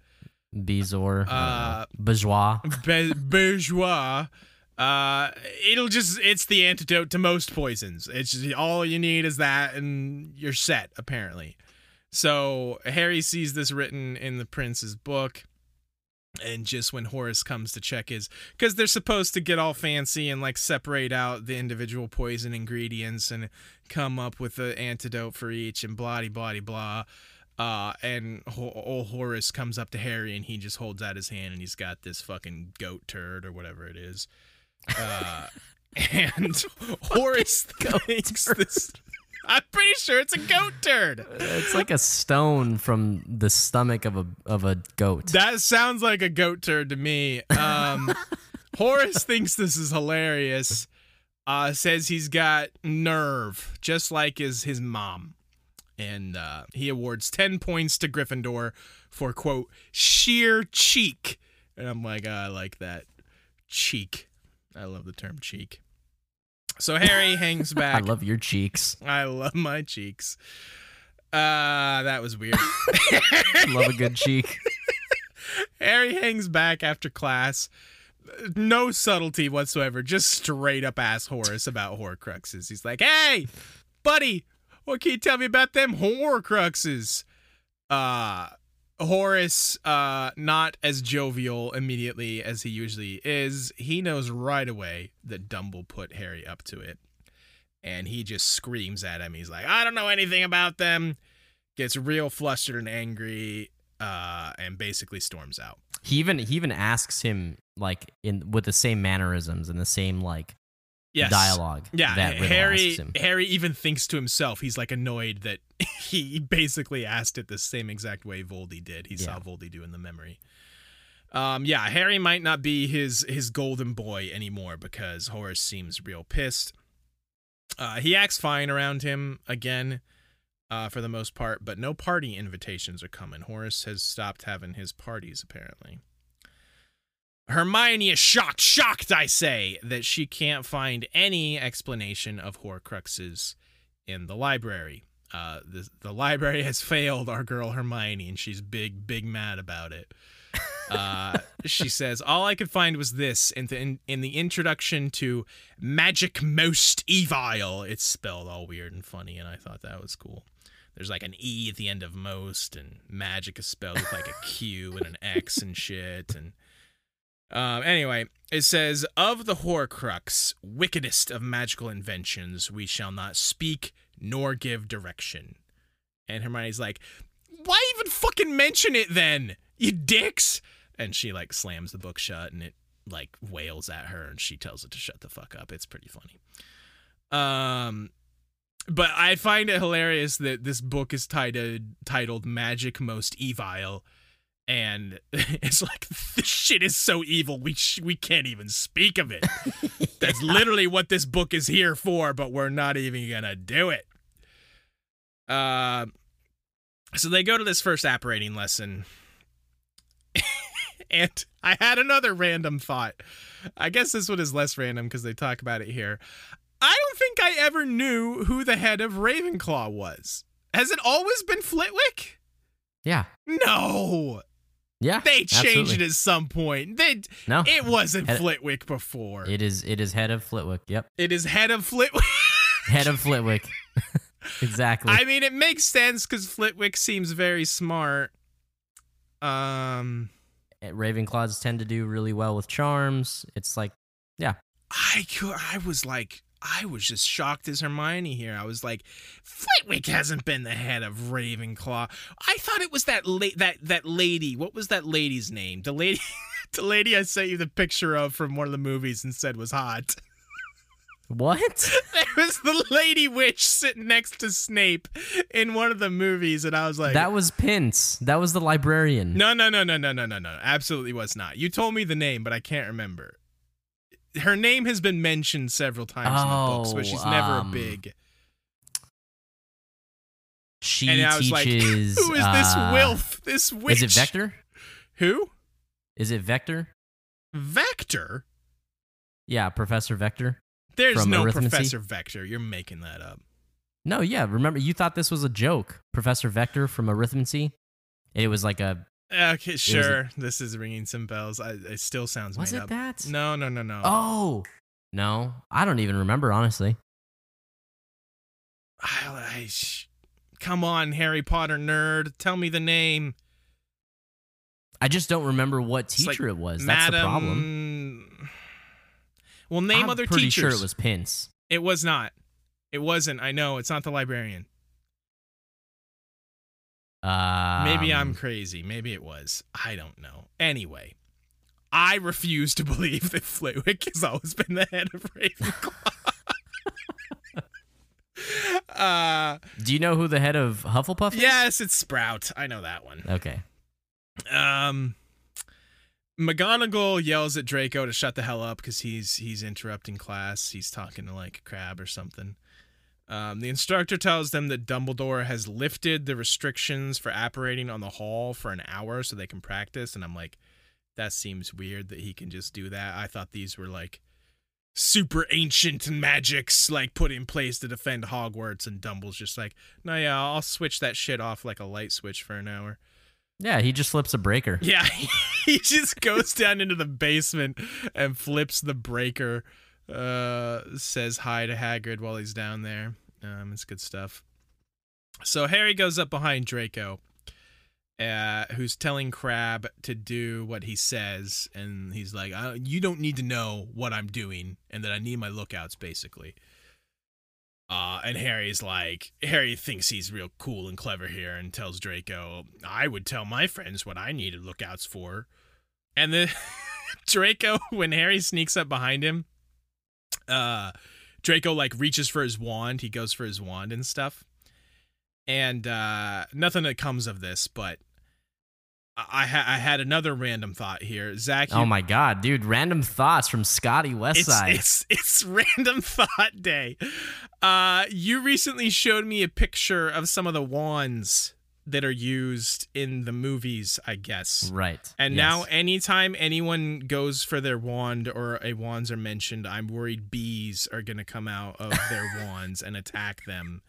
Bezor. Uh, Bourgeois. Be- bourgeois. Uh, it'll just it's the antidote to most poisons. It's just, all you need is that, and you're set. Apparently, so Harry sees this written in the prince's book. And just when Horace comes to check his, because they're supposed to get all fancy and like separate out the individual poison ingredients and come up with the antidote for each and blah blah blah. Uh, and Ho- old Horace comes up to Harry and he just holds out his hand and he's got this fucking goat turd or whatever it is. Uh, and Horace thinks this. I'm pretty sure it's a goat turd. It's like a stone from the stomach of a of a goat. That sounds like a goat turd to me. Um, Horace thinks this is hilarious. Uh, says he's got nerve, just like his his mom, and uh, he awards ten points to Gryffindor for quote sheer cheek. And I'm like, "Ah, I like that cheek. I love the term cheek. So Harry hangs back. I love your cheeks. I love my cheeks. Uh, that was weird. love a good cheek. Harry hangs back after class. No subtlety whatsoever, just straight up ass Horace about Horcruxes. He's like, "Hey, buddy, what can you tell me about them Horcruxes?" Uh, Horace, uh, not as jovial immediately as he usually is. He knows right away that Dumble put Harry up to it, and he just screams at him. He's like, "I don't know anything about them." Gets real flustered and angry uh, and basically storms out. He even he even asks him like in with the same mannerisms and the same like yes. dialogue. Yeah, that Riddle Harry. Harry even thinks to himself, he's like annoyed that he basically asked it the same exact way Voldy did. He saw Yeah. Voldy do in the memory. Um, yeah, Harry might not be his his golden boy anymore because Horace seems real pissed. Uh, he acts fine around him again, uh, for the most part, but no party invitations are coming. Horace has stopped having his parties apparently. Hermione is shocked, shocked, I say, that she can't find any explanation of Horcruxes in the library. Uh, the, the library has failed our girl Hermione, and she's big, big mad about it. Uh, she says, All I could find was this in the, in, in the introduction to Magic Most Evil. It's spelled all weird and funny, and I thought that was cool. There's like an E at the end of most, and magic is spelled with like a Q and an X and shit. And um, anyway, it says, Of the Horcrux, wickedest of magical inventions, we shall not speak nor give direction. And Hermione's like, Why even fucking mention it then, you dicks? And she like slams the book shut and it like wails at her and she tells it to shut the fuck up. It's pretty funny. Um, but I find it hilarious that this book is titled titled Magic Most Evil, and it's like this shit is so evil we sh- we can't even speak of it. That's literally what this book is here for, but we're not even gonna do it. Uh, so they go to this first apparating lesson, and I had another random thought. I guess this one is less random because they talk about it here. I don't think I ever knew who the head of Ravenclaw was. Has it always been Flitwick? Yeah. No, Yeah. they changed absolutely. it at some point. They No. it wasn't Head- Flitwick before. It is it is head of Flitwick. Yep. it is head of Flitwick. Head of Flitwick. exactly. I mean, it makes sense because Flitwick seems very smart. Um, Ravenclaws tend to do really well with charms. It's like yeah. I could, I was like, I was just shocked as Hermione here. I was like, Flitwick hasn't been the head of Ravenclaw. I thought it was that la- that that lady. What was that lady's name? The lady, the lady I sent you the picture of from one of the movies and said was hot. what? It was the lady witch sitting next to Snape in one of the movies, and I was like, that was Pince. That was the librarian. No, no, no, no, no, no, no, no. Absolutely was not. You told me the name, but I can't remember. Her name has been mentioned several times in the books, but Oh, she's never um, a big. She And I was like, teaches. Who is this uh, Wilf? This witch? Is it Vector? Who? Is it Vector? Vector? Yeah, Professor Vector. There's no? Professor Vector. You're making that up. No, yeah. Remember, you thought this was a joke, Professor Vector from Arithmancy. It was like a. Okay, sure. this is ringing some bells. I, it still sounds Was made it up. that? No, no, no, no. Oh no, I don't even remember honestly. I, I, sh- come on, Harry Potter nerd. Tell me the name. I just don't remember what It's like teacher it was. That's Madam. the problem. Well, name I'm other pretty teachers. sure it was Pince. It was not. It wasn't. I know. It's not the librarian. Um, Maybe I'm crazy. Maybe it was. I don't know. Anyway, I refuse to believe that Flitwick has always been the head of Ravenclaw. uh, Do you know who the head of Hufflepuff is? yes, it's Sprout. I know that one. Okay. Um, McGonagall yells at Draco to shut the hell up because he's he's interrupting class. He's talking to like a crab or something. Um, the instructor tells them that Dumbledore has lifted the restrictions for apparating on the hall for an hour so they can practice. And I'm like, that seems weird that he can just do that. I thought these were like super ancient magics like put in place to defend Hogwarts and Dumble's just like, "No, yeah, I'll switch that shit off like a light switch for an hour." Yeah, he just flips a breaker. Yeah, he just goes down into the basement and flips the breaker. Uh, says hi to Hagrid while he's down there. Um, it's good stuff. So Harry goes up behind Draco, uh, who's telling Crabbe to do what he says, and he's like, "You don't need to know what I'm doing, and that I need my lookouts, basically." Uh, and Harry's like, Harry thinks he's real cool and clever here, and tells Draco, "I would tell my friends what I needed lookouts for." And then Draco, when Harry sneaks up behind him, uh, Draco like reaches for his wand. He goes for his wand and stuff and uh, nothing that comes of this, but I, ha- I had another random thought here, Zach. oh my god, dude! Random thoughts from Scotty Westside. It's, it's it's random thought day. Uh, you recently showed me a picture of some of the wands that are used in the movies, I guess. Right. And yes. now, anytime anyone goes for their wand or a wands are mentioned, I'm worried bees are gonna come out of their wands and attack them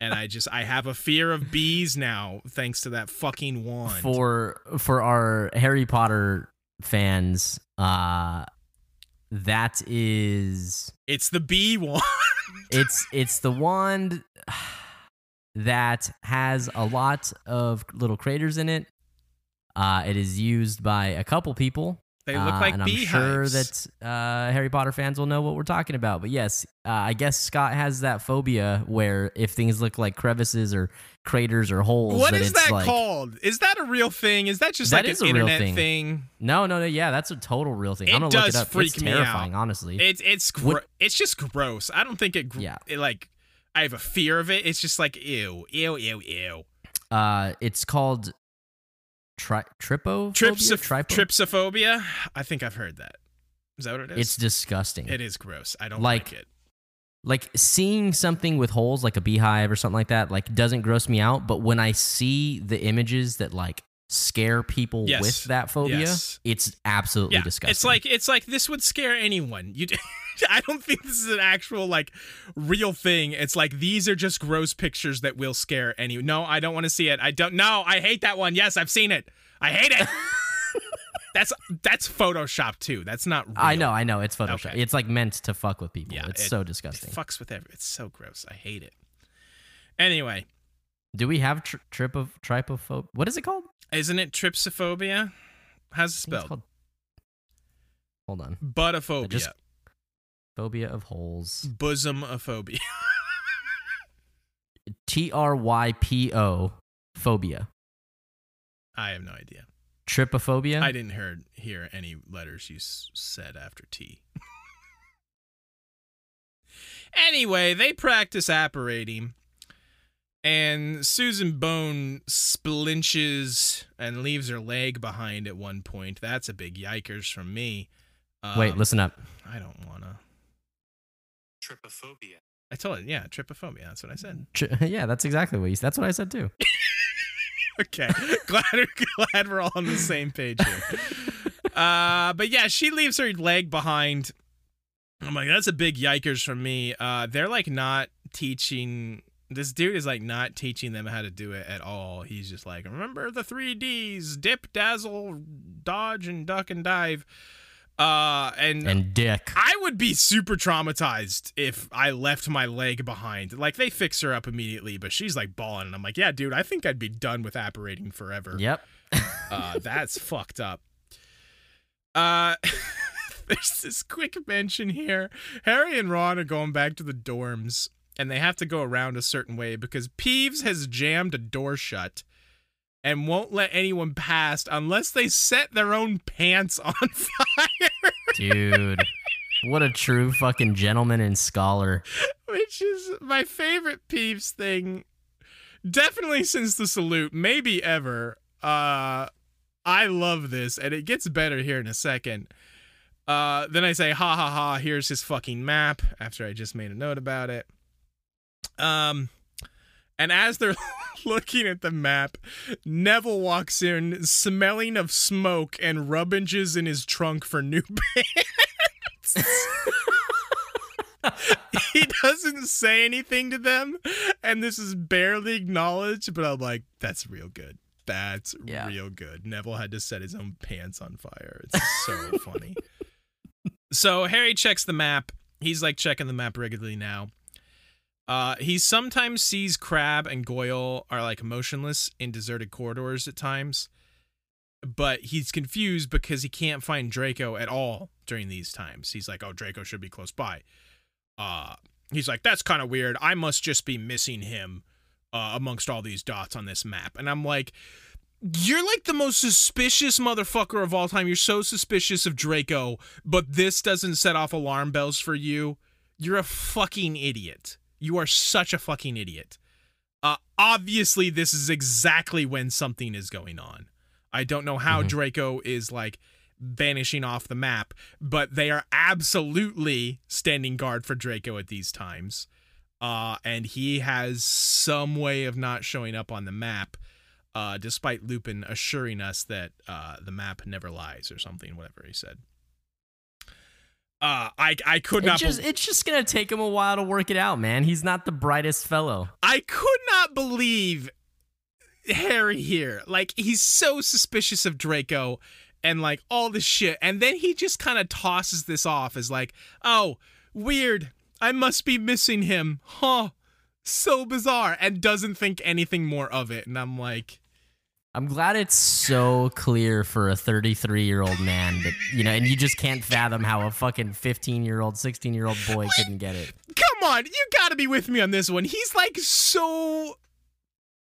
and I just I have a fear of bees now thanks to that fucking wand. For for our Harry Potter fans, uh that is it's the bee wand. it's it's the wand that has a lot of little craters in it. Uh it is used by a couple people they look uh, like and beehives. I'm sure that uh, Harry Potter fans will know what we're talking about. But yes, uh, I guess Scott has that phobia where if things look like crevices or craters or holes, what is that like, call? Is that a real thing? Is that just That like an internet thing. No, no, no. Yeah, that's a total real thing. It I'm gonna does look it up. freak it's me out. honestly. It's it's gro- What- it's just gross. I don't think it, gr- Yeah. it like I have a fear of it. It's just like ew, ew, ew, ew. uh, it's called tri- Tripo? trypsophobia. I think I've heard that. Is that what it is? It's disgusting. it is gross. I don't Like- like it. like seeing something with holes like a beehive or something like that like doesn't gross me out but when i see the images that like scare people Yes. with that phobia Yes. it's absolutely yeah, disgusting It's like it's like this would scare anyone. You, I don't think this is an actual like real thing. It's like these are just gross pictures that will scare any. No, I don't want to see it. I don't. No, I hate that one. Yes, I've seen it. I hate it. that's that's Photoshop too. That's not. Real. i know i know it's photoshop Okay. it's like meant to fuck with people Yeah, it's it- so disgusting. It fucks with every. It's so gross. I hate it. Anyway, do we have tri- trip of trypophobe what is it called isn't it trypsophobia? How's it spelled? hold on Butophobia. just- phobia of holes Bosomophobia. t-r-y-p-o phobia I have no idea. trypophobia I didn't hear hear any letters you s- said after T. anyway, they practice apparating, and Susan Bone splinches and leaves her leg behind at one point. That's a big yikers from me. Um, wait listen up I don't wanna. Trypophobia. I told it. Yeah, trypophobia. That's what I said. Tri- yeah that's exactly what you that's what i said too Okay, glad glad we're all on the same page here. Uh, but yeah, she leaves her leg behind. I'm like, that's a big yikers from me. Uh, they're like not teaching. This dude is like not teaching them how to do it at all. He's just like, remember the three D's: dip, dazzle, dodge, and duck and dive. Uh, and and dick I would be super traumatized if I left my leg behind. Like they fix her up immediately, but she's like bawling, and I'm like, yeah, dude, I think I'd be done with apparating forever. Yep. Uh, that's fucked up. Uh, there's this quick mention here. Harry and Ron are going back to the dorms, and they have to go around a certain way because Peeves has jammed a door shut and won't let anyone past unless they set their own pants on fire. Dude. What a true fucking gentleman and scholar. which is my favorite Peeps thing. Definitely since the salute, maybe ever. Uh, I love this, and it gets better here in a second. Uh, then I say, ha ha ha, here's his fucking map after I just made a note about it. Um, and as they're looking at the map, Neville walks in smelling of smoke and rubbages in his trunk for new pants. he doesn't say anything to them, and this is barely acknowledged. But I'm like, that's real good. That's Yeah. real good. Neville had to set his own pants on fire. It's so funny. So Harry checks the map. He's like checking the map regularly now. Uh, he sometimes sees Crabbe and Goyle are like motionless in deserted corridors at times, but he's confused because he can't find Draco at all during these times. He's like, "Oh, Draco should be close by." Uh, he's like, "That's kind of weird. I must just be missing him uh, amongst all these dots on this map." And I'm like, "You're like the most suspicious motherfucker of all time. You're so suspicious of Draco, but this doesn't set off alarm bells for you. You're a fucking idiot." You are such a fucking idiot. Uh, obviously, this is exactly when something is going on. I don't know how Mhm. Draco is like vanishing off the map, but they are absolutely standing guard for Draco at these times. Uh, and he has some way of not showing up on the map, uh, despite Lupin assuring us that uh, the map never lies or something, whatever he said. Uh, I I could It not. just, bel- it's just gonna take him a while to work it out, man. He's not the brightest fellow. I could not believe Harry here. Like he's so suspicious of Draco and like all this shit and then he just kind of tosses this off as like, "Oh, weird. I must be missing him." Huh. So bizarre and doesn't think anything more of it. And I'm like, I'm glad it's so clear for a 33 year old man that you know, and you just can't fathom how a fucking 15 year old, 16 year old boy couldn't get it. come on, you got to be with me on this one. He's like so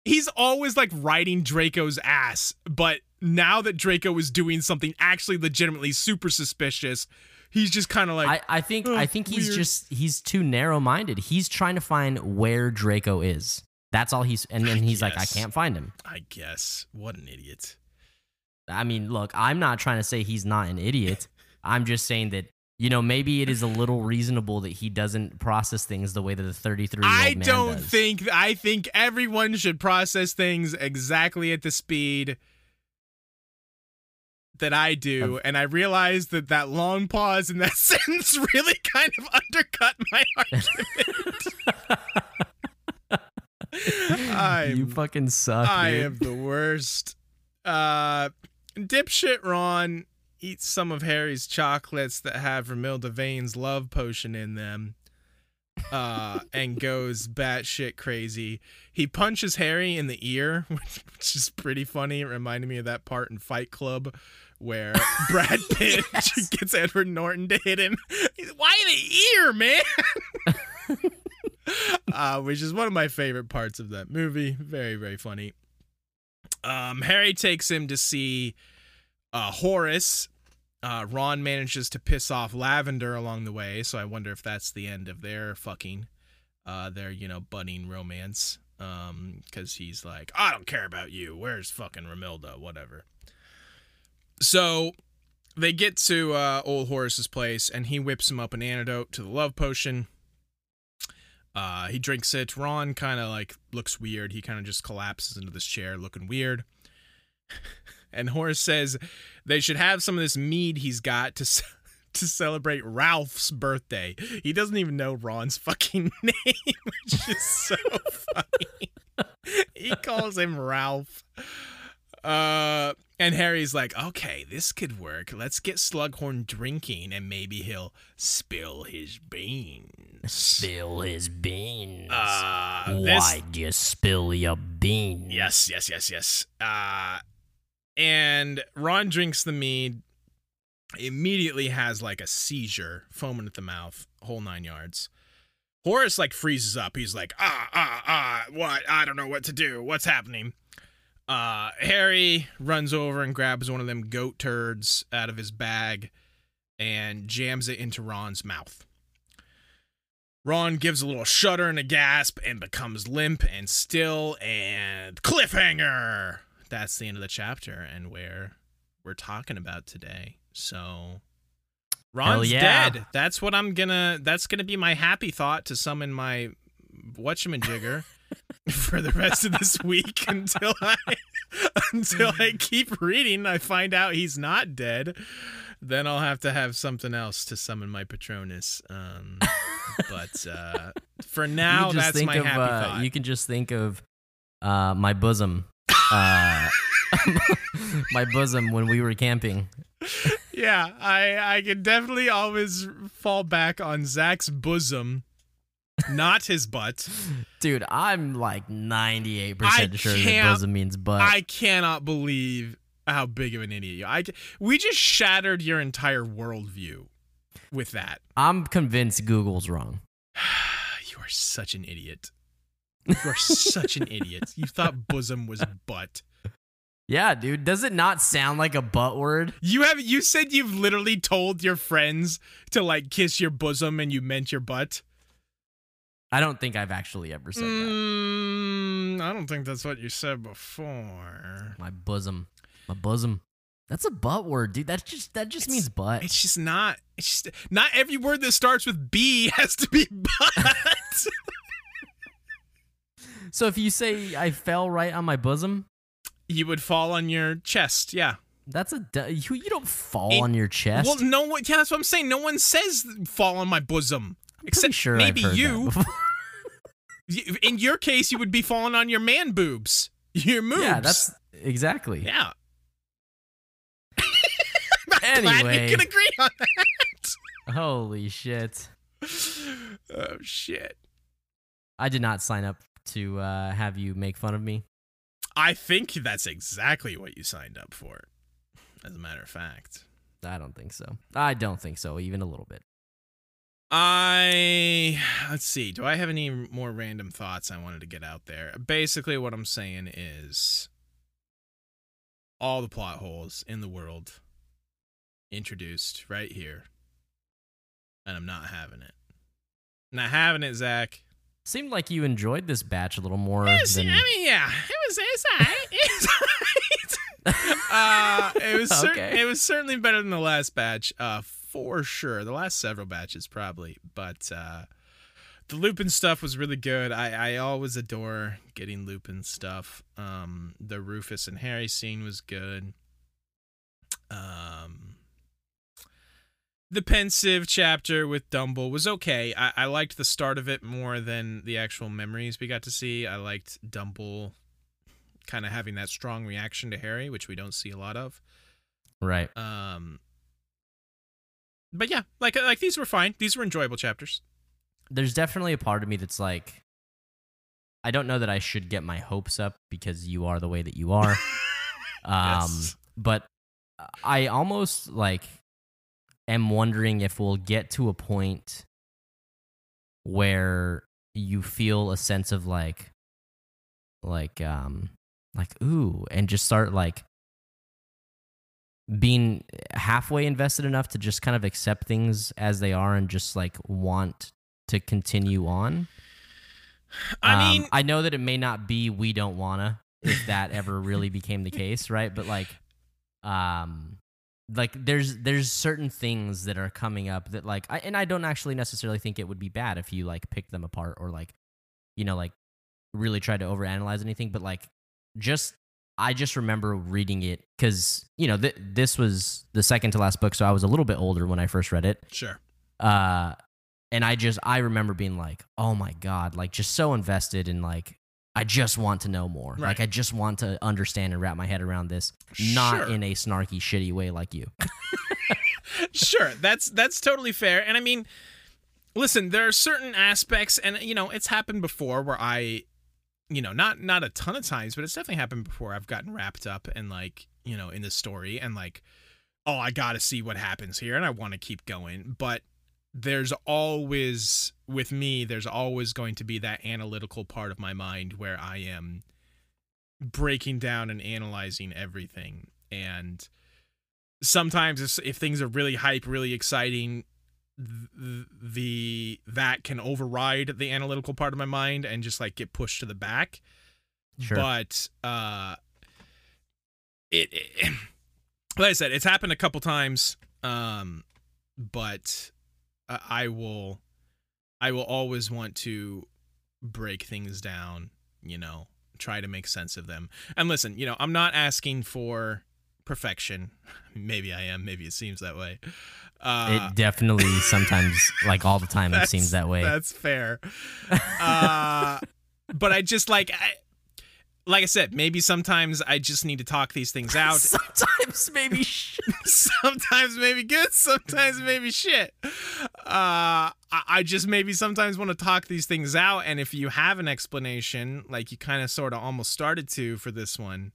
he's always like riding Draco's ass, but now that Draco is doing something actually legitimately super suspicious, he's just kind of like I, I think "Oh, I think he's weird." just he's too narrow minded. He's trying to find where Draco is. That's all he's and then he's like, I can't find him. I guess. What an idiot. I mean, look, I'm not trying to say he's not an idiot. I'm just saying that you know maybe it is a little reasonable that he doesn't process things the way that the 33 year old I man don't does. think I think everyone should process things exactly at the speed that I do, and I realized that that long pause in that sentence really kind of undercut my argument. I'm you fucking suck. I dude. am the worst. Uh, dipshit Ron eats some of Harry's chocolates that have Romilda Vane's love potion in them. Uh, and goes batshit crazy. He punches Harry in the ear, which, which is pretty funny. It reminded me of that part in Fight Club where Brad Pitt Yes. gets Edward Norton to hit him. Why the ear, man? Uh, which is one of my favorite parts of that movie. Very, very funny. Um, Harry takes him to see uh, Horace. Uh, Ron manages to piss off Lavender along the way, so I wonder if that's the end of their fucking, uh, their you know budding romance. Um, because he's like, I don't care about you. Where's fucking Romilda? Whatever. So they get to uh, old Horace's place, and he whips him up an antidote to the love potion. Uh, he drinks it. Ron kind of like looks weird. He kind of just collapses into this chair, looking weird. and Horace says they should have some of this mead he's got to ce- to celebrate Ralph's birthday. He doesn't even know Ron's fucking name, which is so funny. he calls him Ralph. Uh, and Harry's like, okay, this could work. Let's get Slughorn drinking, and maybe he'll spill his beans. Spill his beans. Uh, this, Why'd you spill your beans? Yes, yes, yes, yes. Uh, and Ron drinks the mead, immediately has like a seizure, foaming at the mouth, whole nine yards. Horace like freezes up. He's like, ah, ah, ah, what? I don't know what to do. What's happening? Uh, Harry runs over and grabs one of them goat turds out of his bag and jams it into Ron's mouth. Ron gives a little shudder and a gasp and becomes limp and still and cliffhanger. That's the end of the chapter and where we're talking about today. So Ron's yeah. dead. That's what I'm gonna that's gonna be my happy thought to summon my whatchamajigger for the rest of this week until I until I keep reading I find out he's not dead. Then I'll have to have something else to summon my Patronus. Um but uh, for now, you can just that's think my of, happy uh, thought. You can just think of uh, my bosom. Uh, my bosom when we were camping. yeah, I I can definitely always fall back on Zach's bosom, not his butt. Dude, I'm like 98% I sure that bosom means butt. I cannot believe how big of an idiot you. I we just shattered your entire worldview with that. I'm convinced Google's wrong. You are such an idiot. You are such an idiot. You thought bosom was butt. Yeah, dude. Does it not sound like a butt word? You have you said you've literally told your friends to like kiss your bosom and you meant your butt. I don't think I've actually ever said that. Mm, I don't think that's what you said before. My bosom. My bosom. That's a butt word, dude. That's just that just It's- means butt. It's just not. It's just not every word that starts with B has to be butt. So if you say I fell right on my bosom, you would fall on your chest. Yeah. that's a you, you don't fall It- on your chest. Well, no one. Yeah, that's what I'm saying. No one says fall on my bosom. Pretty Except sure maybe you. In your case, you would be falling on your man boobs. Your moves. yeah, that's exactly. yeah. I'm glad Anyway. we can agree on that. Holy shit! Oh shit. I did not sign up to uh, have you make fun of me. I think that's exactly what you signed up for. As a matter of fact. I don't think so. I don't think so, even a little bit. I let's see. Do I have any more random thoughts I wanted to get out there? Basically, what I'm saying is all the plot holes in the world introduced right here, and I'm not having it. Not having it, Zach. Seemed like you enjoyed this batch a little more than. I mean, yeah, it was it's alright. It's alright. uh, it was cer- Okay. it was certainly better than the last batch, uh, for sure. The last several batches, probably, but uh, the Lupin stuff was really good. I I always adore getting Lupin stuff. Um, the Rufus and Harry scene was good. Um. The Pensieve chapter with Dumble was okay. I, I liked the start of it more than the actual memories we got to see. I liked Dumble kind of having that strong reaction to Harry, which we don't see a lot of. right. Um, but yeah, like like these were fine. These were enjoyable chapters. There's definitely a part of me that's like, I don't know that I should get my hopes up because you are the way that you are. Um, Yes. but I almost like am wondering if we'll get to a point where you feel a sense of like, like, um, like ooh, and just start like being halfway invested enough to just kind of accept things as they are and just like want to continue on. I Um, mean, I know that it may not be we don't wanna if that ever really became the case, right? But like, um, like there's there's certain things that are coming up that like, I, and I don't actually necessarily think it would be bad if you like pick them apart or like, you know, like really try to overanalyze anything. But like, just I just remember reading it because you know th- this was the second to last book, so I was a little bit older when I first read it sure. uh and i just i remember being like oh my god like just so invested in like i just want to know more Right. like i just want to understand and wrap my head around this not Sure. in a snarky shitty way like you sure that's that's totally fair and i mean listen there are certain aspects and you know it's happened before where i you know not not a ton of times but it's definitely happened before. I've gotten wrapped up and like you know in the story and like oh i gotta see what happens here and i want to keep going. But there's always with me there's always going to be that analytical part of my mind where i am breaking down and analyzing everything. And sometimes if, if things are really hype really exciting th- the that can override the analytical part of my mind and just like get pushed to the back. Sure. But uh it, it like i said it's happened a couple times um but I- i will i will always want to break things down you know try to make sense of them. And listen you know i'm not asking for perfection. Maybe I am. Maybe it seems that way. Uh, it definitely sometimes, like all the time, it seems that way. That's fair. uh, but I just like, I, like I said, maybe sometimes I just need to talk these things out. Sometimes maybe. Sh- sometimes maybe good, sometimes maybe shit. Uh, I, I just maybe sometimes want to talk these things out, and if you have an explanation, like you kind of sort of almost started to for this one,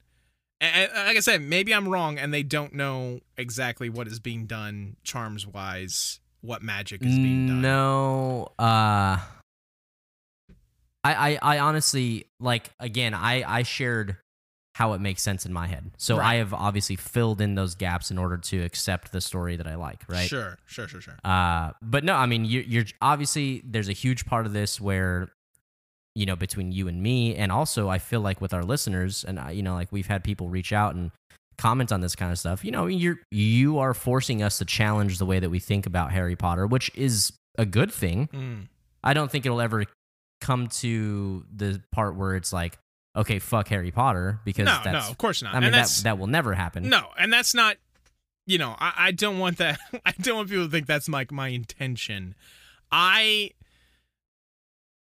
and, and like I said, maybe I'm wrong, and they don't know exactly what is being done charms wise, what magic is being done. No, uh, I, I, I honestly like again. I, I shared how it makes sense in my head, so Right. I have obviously filled in those gaps in order to accept the story that I like. Right. Sure, sure, sure, sure. Uh, but no, I mean, you, you're obviously there's a huge part of this where, you know, between you and me, and also I feel like with our listeners, and I, you know, like we've had people reach out and comment on this kind of stuff. You know, you're you are forcing us to challenge the way that we think about Harry Potter, which is a good thing. Mm. I don't think it'll ever come to the part where it's like, okay, fuck Harry Potter, because No, that's, no, of course not. I mean, that that will never happen. No, and that's not. You know, I, I don't want that. I don't want people to think that's like my intention. I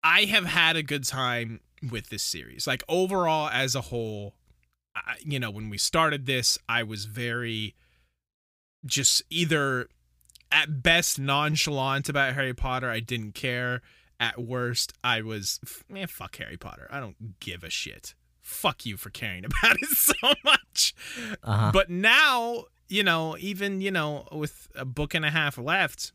I have had a good time with this series. Like overall, as a whole, I, you know, when we started this, I was very just either at best nonchalant about Harry Potter. I didn't care. At worst, I was man, fuck Harry Potter. I don't give a shit. Fuck you for caring about it so much. Uh-huh. But now, you know, even, you know, with a book and a half left,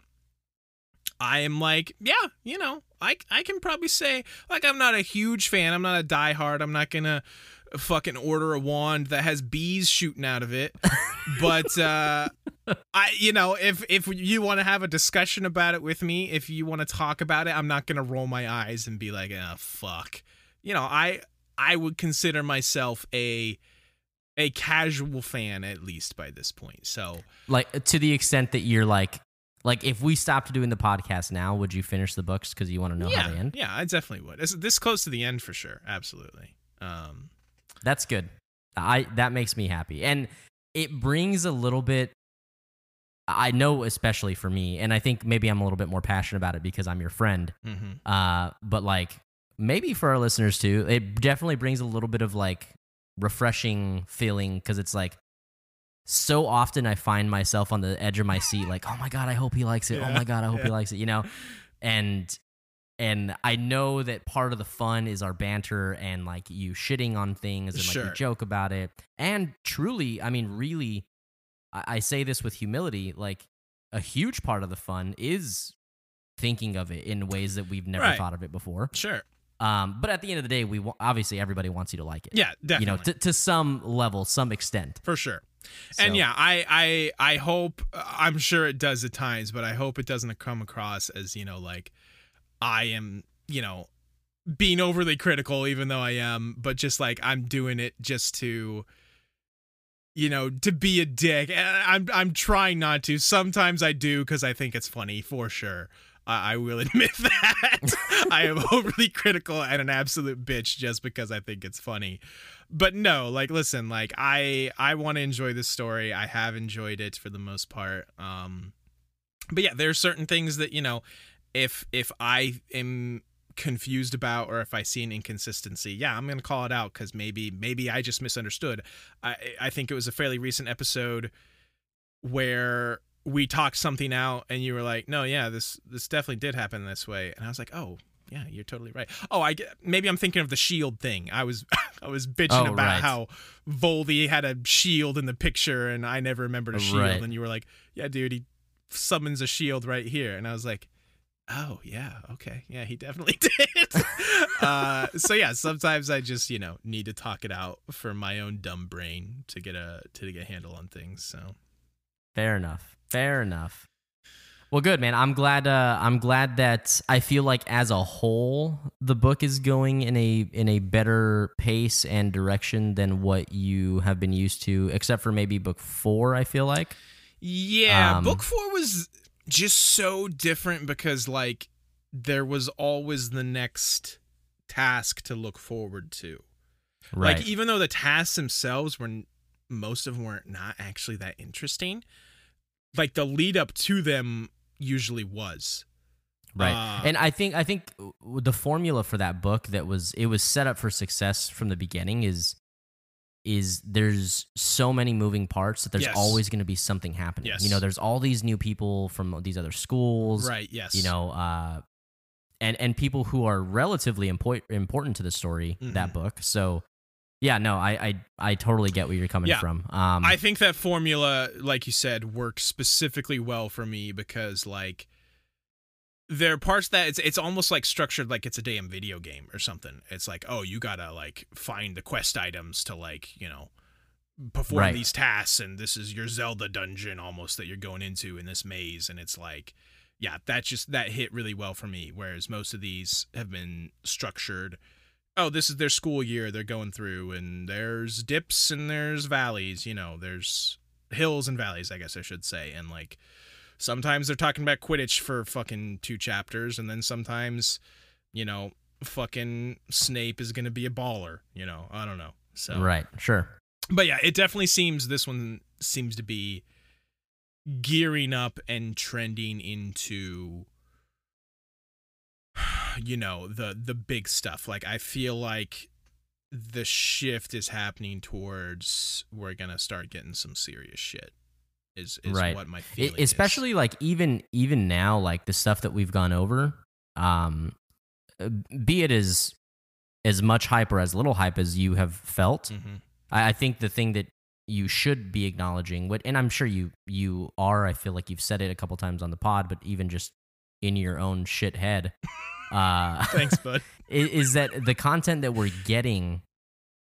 I am like, yeah, you know, I I can probably say like I'm not a huge fan. I'm not a diehard. I'm not gonna fucking order a wand that has bees shooting out of it. but uh I you know, if if you want to have a discussion about it with me, if you want to talk about it, I'm not gonna roll my eyes and be like, oh fuck. You know, I I would consider myself a a casual fan at least by this point. So like to the extent that you're like like if we stopped doing the podcast now would you finish the books because you want to know yeah, how they end yeah, I definitely would. This, this close to the end for sure, absolutely. Um, that's good i that makes me happy and it brings a little bit i know especially for me and i think maybe i'm a little bit more passionate about it because i'm your friend mhm. uh but like maybe for our listeners too it definitely brings a little bit of like refreshing feeling because it's like so often I find myself on the edge of my seat, like, oh my god, I hope he likes it. oh my god, I hope he likes it. You know, and and I know that part of the fun is our banter and like you shitting on things and like Sure. we joke about it. And truly, I mean, really, I, I say this with humility. Like a huge part of the fun is thinking of it in ways that we've never Right. thought of it before. Sure. Um, but at the end of the day, we wa- obviously everybody wants you to like it. Yeah, definitely. You know, to, to some level, some extent. for sure. And yeah, I I I hope I'm sure it does at times, but I hope it doesn't come across as, you know, like I am, you know, being overly critical even though I am, but just like I'm doing it just to you know, to be a dick. And I'm I'm trying not to. Sometimes I do cuz I think it's funny for sure. I I will admit that. I am overly critical and an absolute bitch just because I think it's funny. But no like listen like i i want to enjoy this story. I have enjoyed it for the most part. Um but yeah there's certain things that you know if if i am confused about or if i see an inconsistency yeah i'm gonna call it out because maybe maybe i just misunderstood. I i think it was a fairly recent episode where we talked something out and you were like no yeah this this definitely did happen this way. And i was like oh yeah you're totally right. Oh i maybe i'm thinking of the shield thing. I was i was bitching Oh, about right. how voldy had a shield in the picture and i never remembered a shield. Right. and you were like yeah dude he summons a shield right here. And i was like oh yeah okay. Yeah he definitely did. Uh so yeah sometimes i just you know need to talk it out for my own dumb brain to get a to get a handle on things so Fair enough. Fair enough. Well, good man. I'm glad. Uh, I'm glad that I feel like as a whole, the book is going in a in a better pace and direction than what you have been used to, except for maybe book four. I feel like. Yeah, Um, book four was just so different because like there was always the next task to look forward to. Right. Like even though the tasks themselves were most of them were not actually that interesting. Like the lead up to them usually was. Right. Uh, and I think I think the formula for that book that was it was set up for success from the beginning is is there's so many moving parts that there's Yes. always going to be something happening. Yes. You know, there's all these new people from these other schools, Right, yes. you know, uh and and people who are relatively import, important to the story that Mhm. book. So yeah, no, I I I totally get where you're coming Yeah. from. Um I think that formula, like you said, works specifically well for me because like there are parts that it's it's almost like structured like it's a damn video game or something. It's like, oh, you gotta like find the quest items to like, you know, perform Right. these tasks and this is your Zelda dungeon almost that you're going into in this maze and it's like yeah, that just that hit really well for me. Whereas most of these have been structured. Oh, this is their school year they're going through, and there's dips and there's valleys. You know, there's hills and valleys, I guess I should say. And like sometimes they're talking about Quidditch for fucking two chapters, and then sometimes, you know, fucking Snape is gonna be a baller. You know, I don't know. So right, sure. but yeah, it definitely seems this one seems to be gearing up and trending into you know the the big stuff. Like I feel like the shift is happening towards we're gonna start getting some serious shit. Is is Right. what my feeling is. especially like even even now like the stuff that we've gone over um uh, be it as as much hype or as little hype as you have felt Mhm. I, I think the thing that you should be acknowledging what and i'm sure you you are i feel like you've said it a couple times on the pod but even just in your own shit head uh Thanks, bud. is that the content that we're getting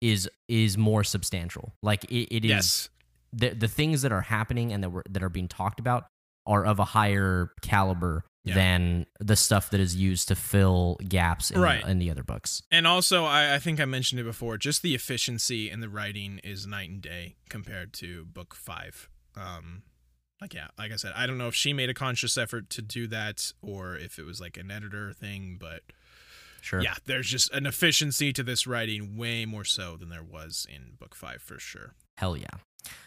is is more substantial like it, it is yes. the the things that are happening and that were that are being talked about are of a higher caliber Yeah. than the stuff that is used to fill gaps in, Right. the, in the other books. And also, I, I think I mentioned it before. Just the efficiency in the writing is night and day compared to book five. Um, like yeah, like I said, I don't know if she made a conscious effort to do that or if it was like an editor thing, but Sure. yeah, there's just an efficiency to this writing way more so than there was in book five for sure. Hell yeah.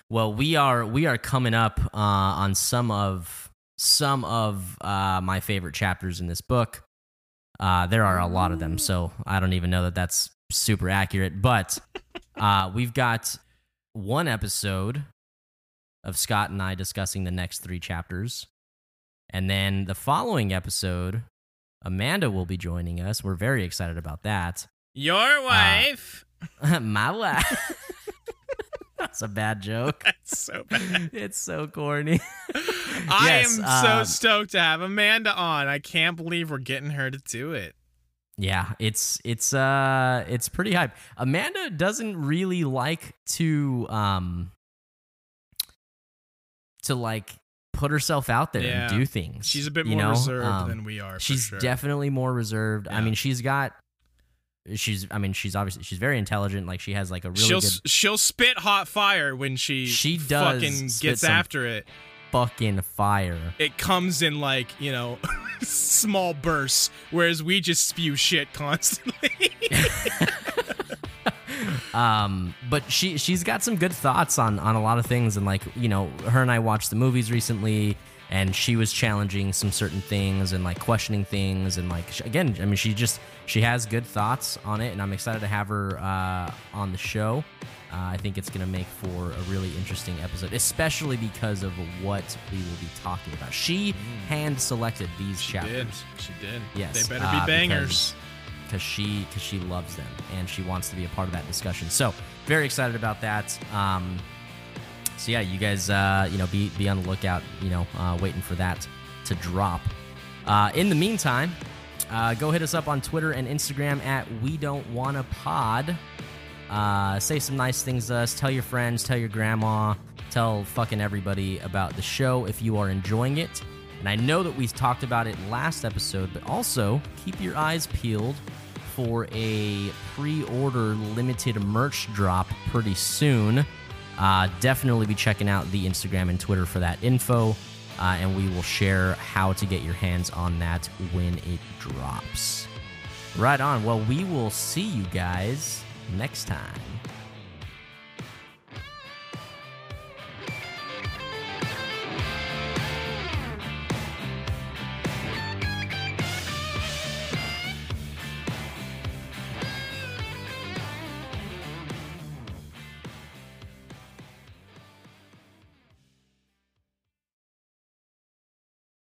Well, we are we are coming up uh, on some of some of uh, my favorite chapters in this book. Uh, there are a lot of them, so I don't even know that that's super accurate. But uh, we've got one episode of Scott and I discussing the next three chapters, and then the following episode, Amanda will be joining us. We're very excited about that. Your wife. my wife. That's a bad joke. That's so bad. It's so corny. I Yes, am um, so stoked to have Amanda on. I can't believe we're getting her to do it. Yeah, it's it's uh it's pretty hype. Amanda doesn't really like to um to like put herself out there Yeah. and do things. She's a bit more know? reserved Um, than we are. For she's sure. definitely more reserved. I mean, she's got she's I mean, she's obviously she's very intelligent. Like she has like a really she'll good she'll spit hot fire when she She does fucking gets after it. fucking fire. It comes in like you know small bursts, whereas we just spew shit constantly. um but she she's got some good thoughts on on a lot of things and like you know her and i watched the movies recently and she was challenging some certain things and like questioning things and like again i mean she just she has good thoughts on it and i'm excited to have her uh on the show uh, i think it's gonna make for a really interesting episode especially because of what we will be talking about she hand selected these she chapters did. She did. Yes, They better uh, be bangers. Because she because she loves them and she wants to be a part of that discussion. So very excited about that. Um, so yeah, you guys, uh, you know, be be on the lookout. You know, uh, waiting for that to drop. Uh, in the meantime, uh, go hit us up on Twitter and Instagram at We Don't Wanna Pod. Uh, say some nice things to us. Tell your friends. Tell your grandma. Tell fucking everybody about the show if you are enjoying it. And I know that we talked about it last episode, but also keep your eyes peeled for a pre-order limited merch drop pretty soon. Uh, definitely be checking out the Instagram and Twitter for that info, uh, and we will share how to get your hands on that when it drops. Right on. Well, we will see you guys next time.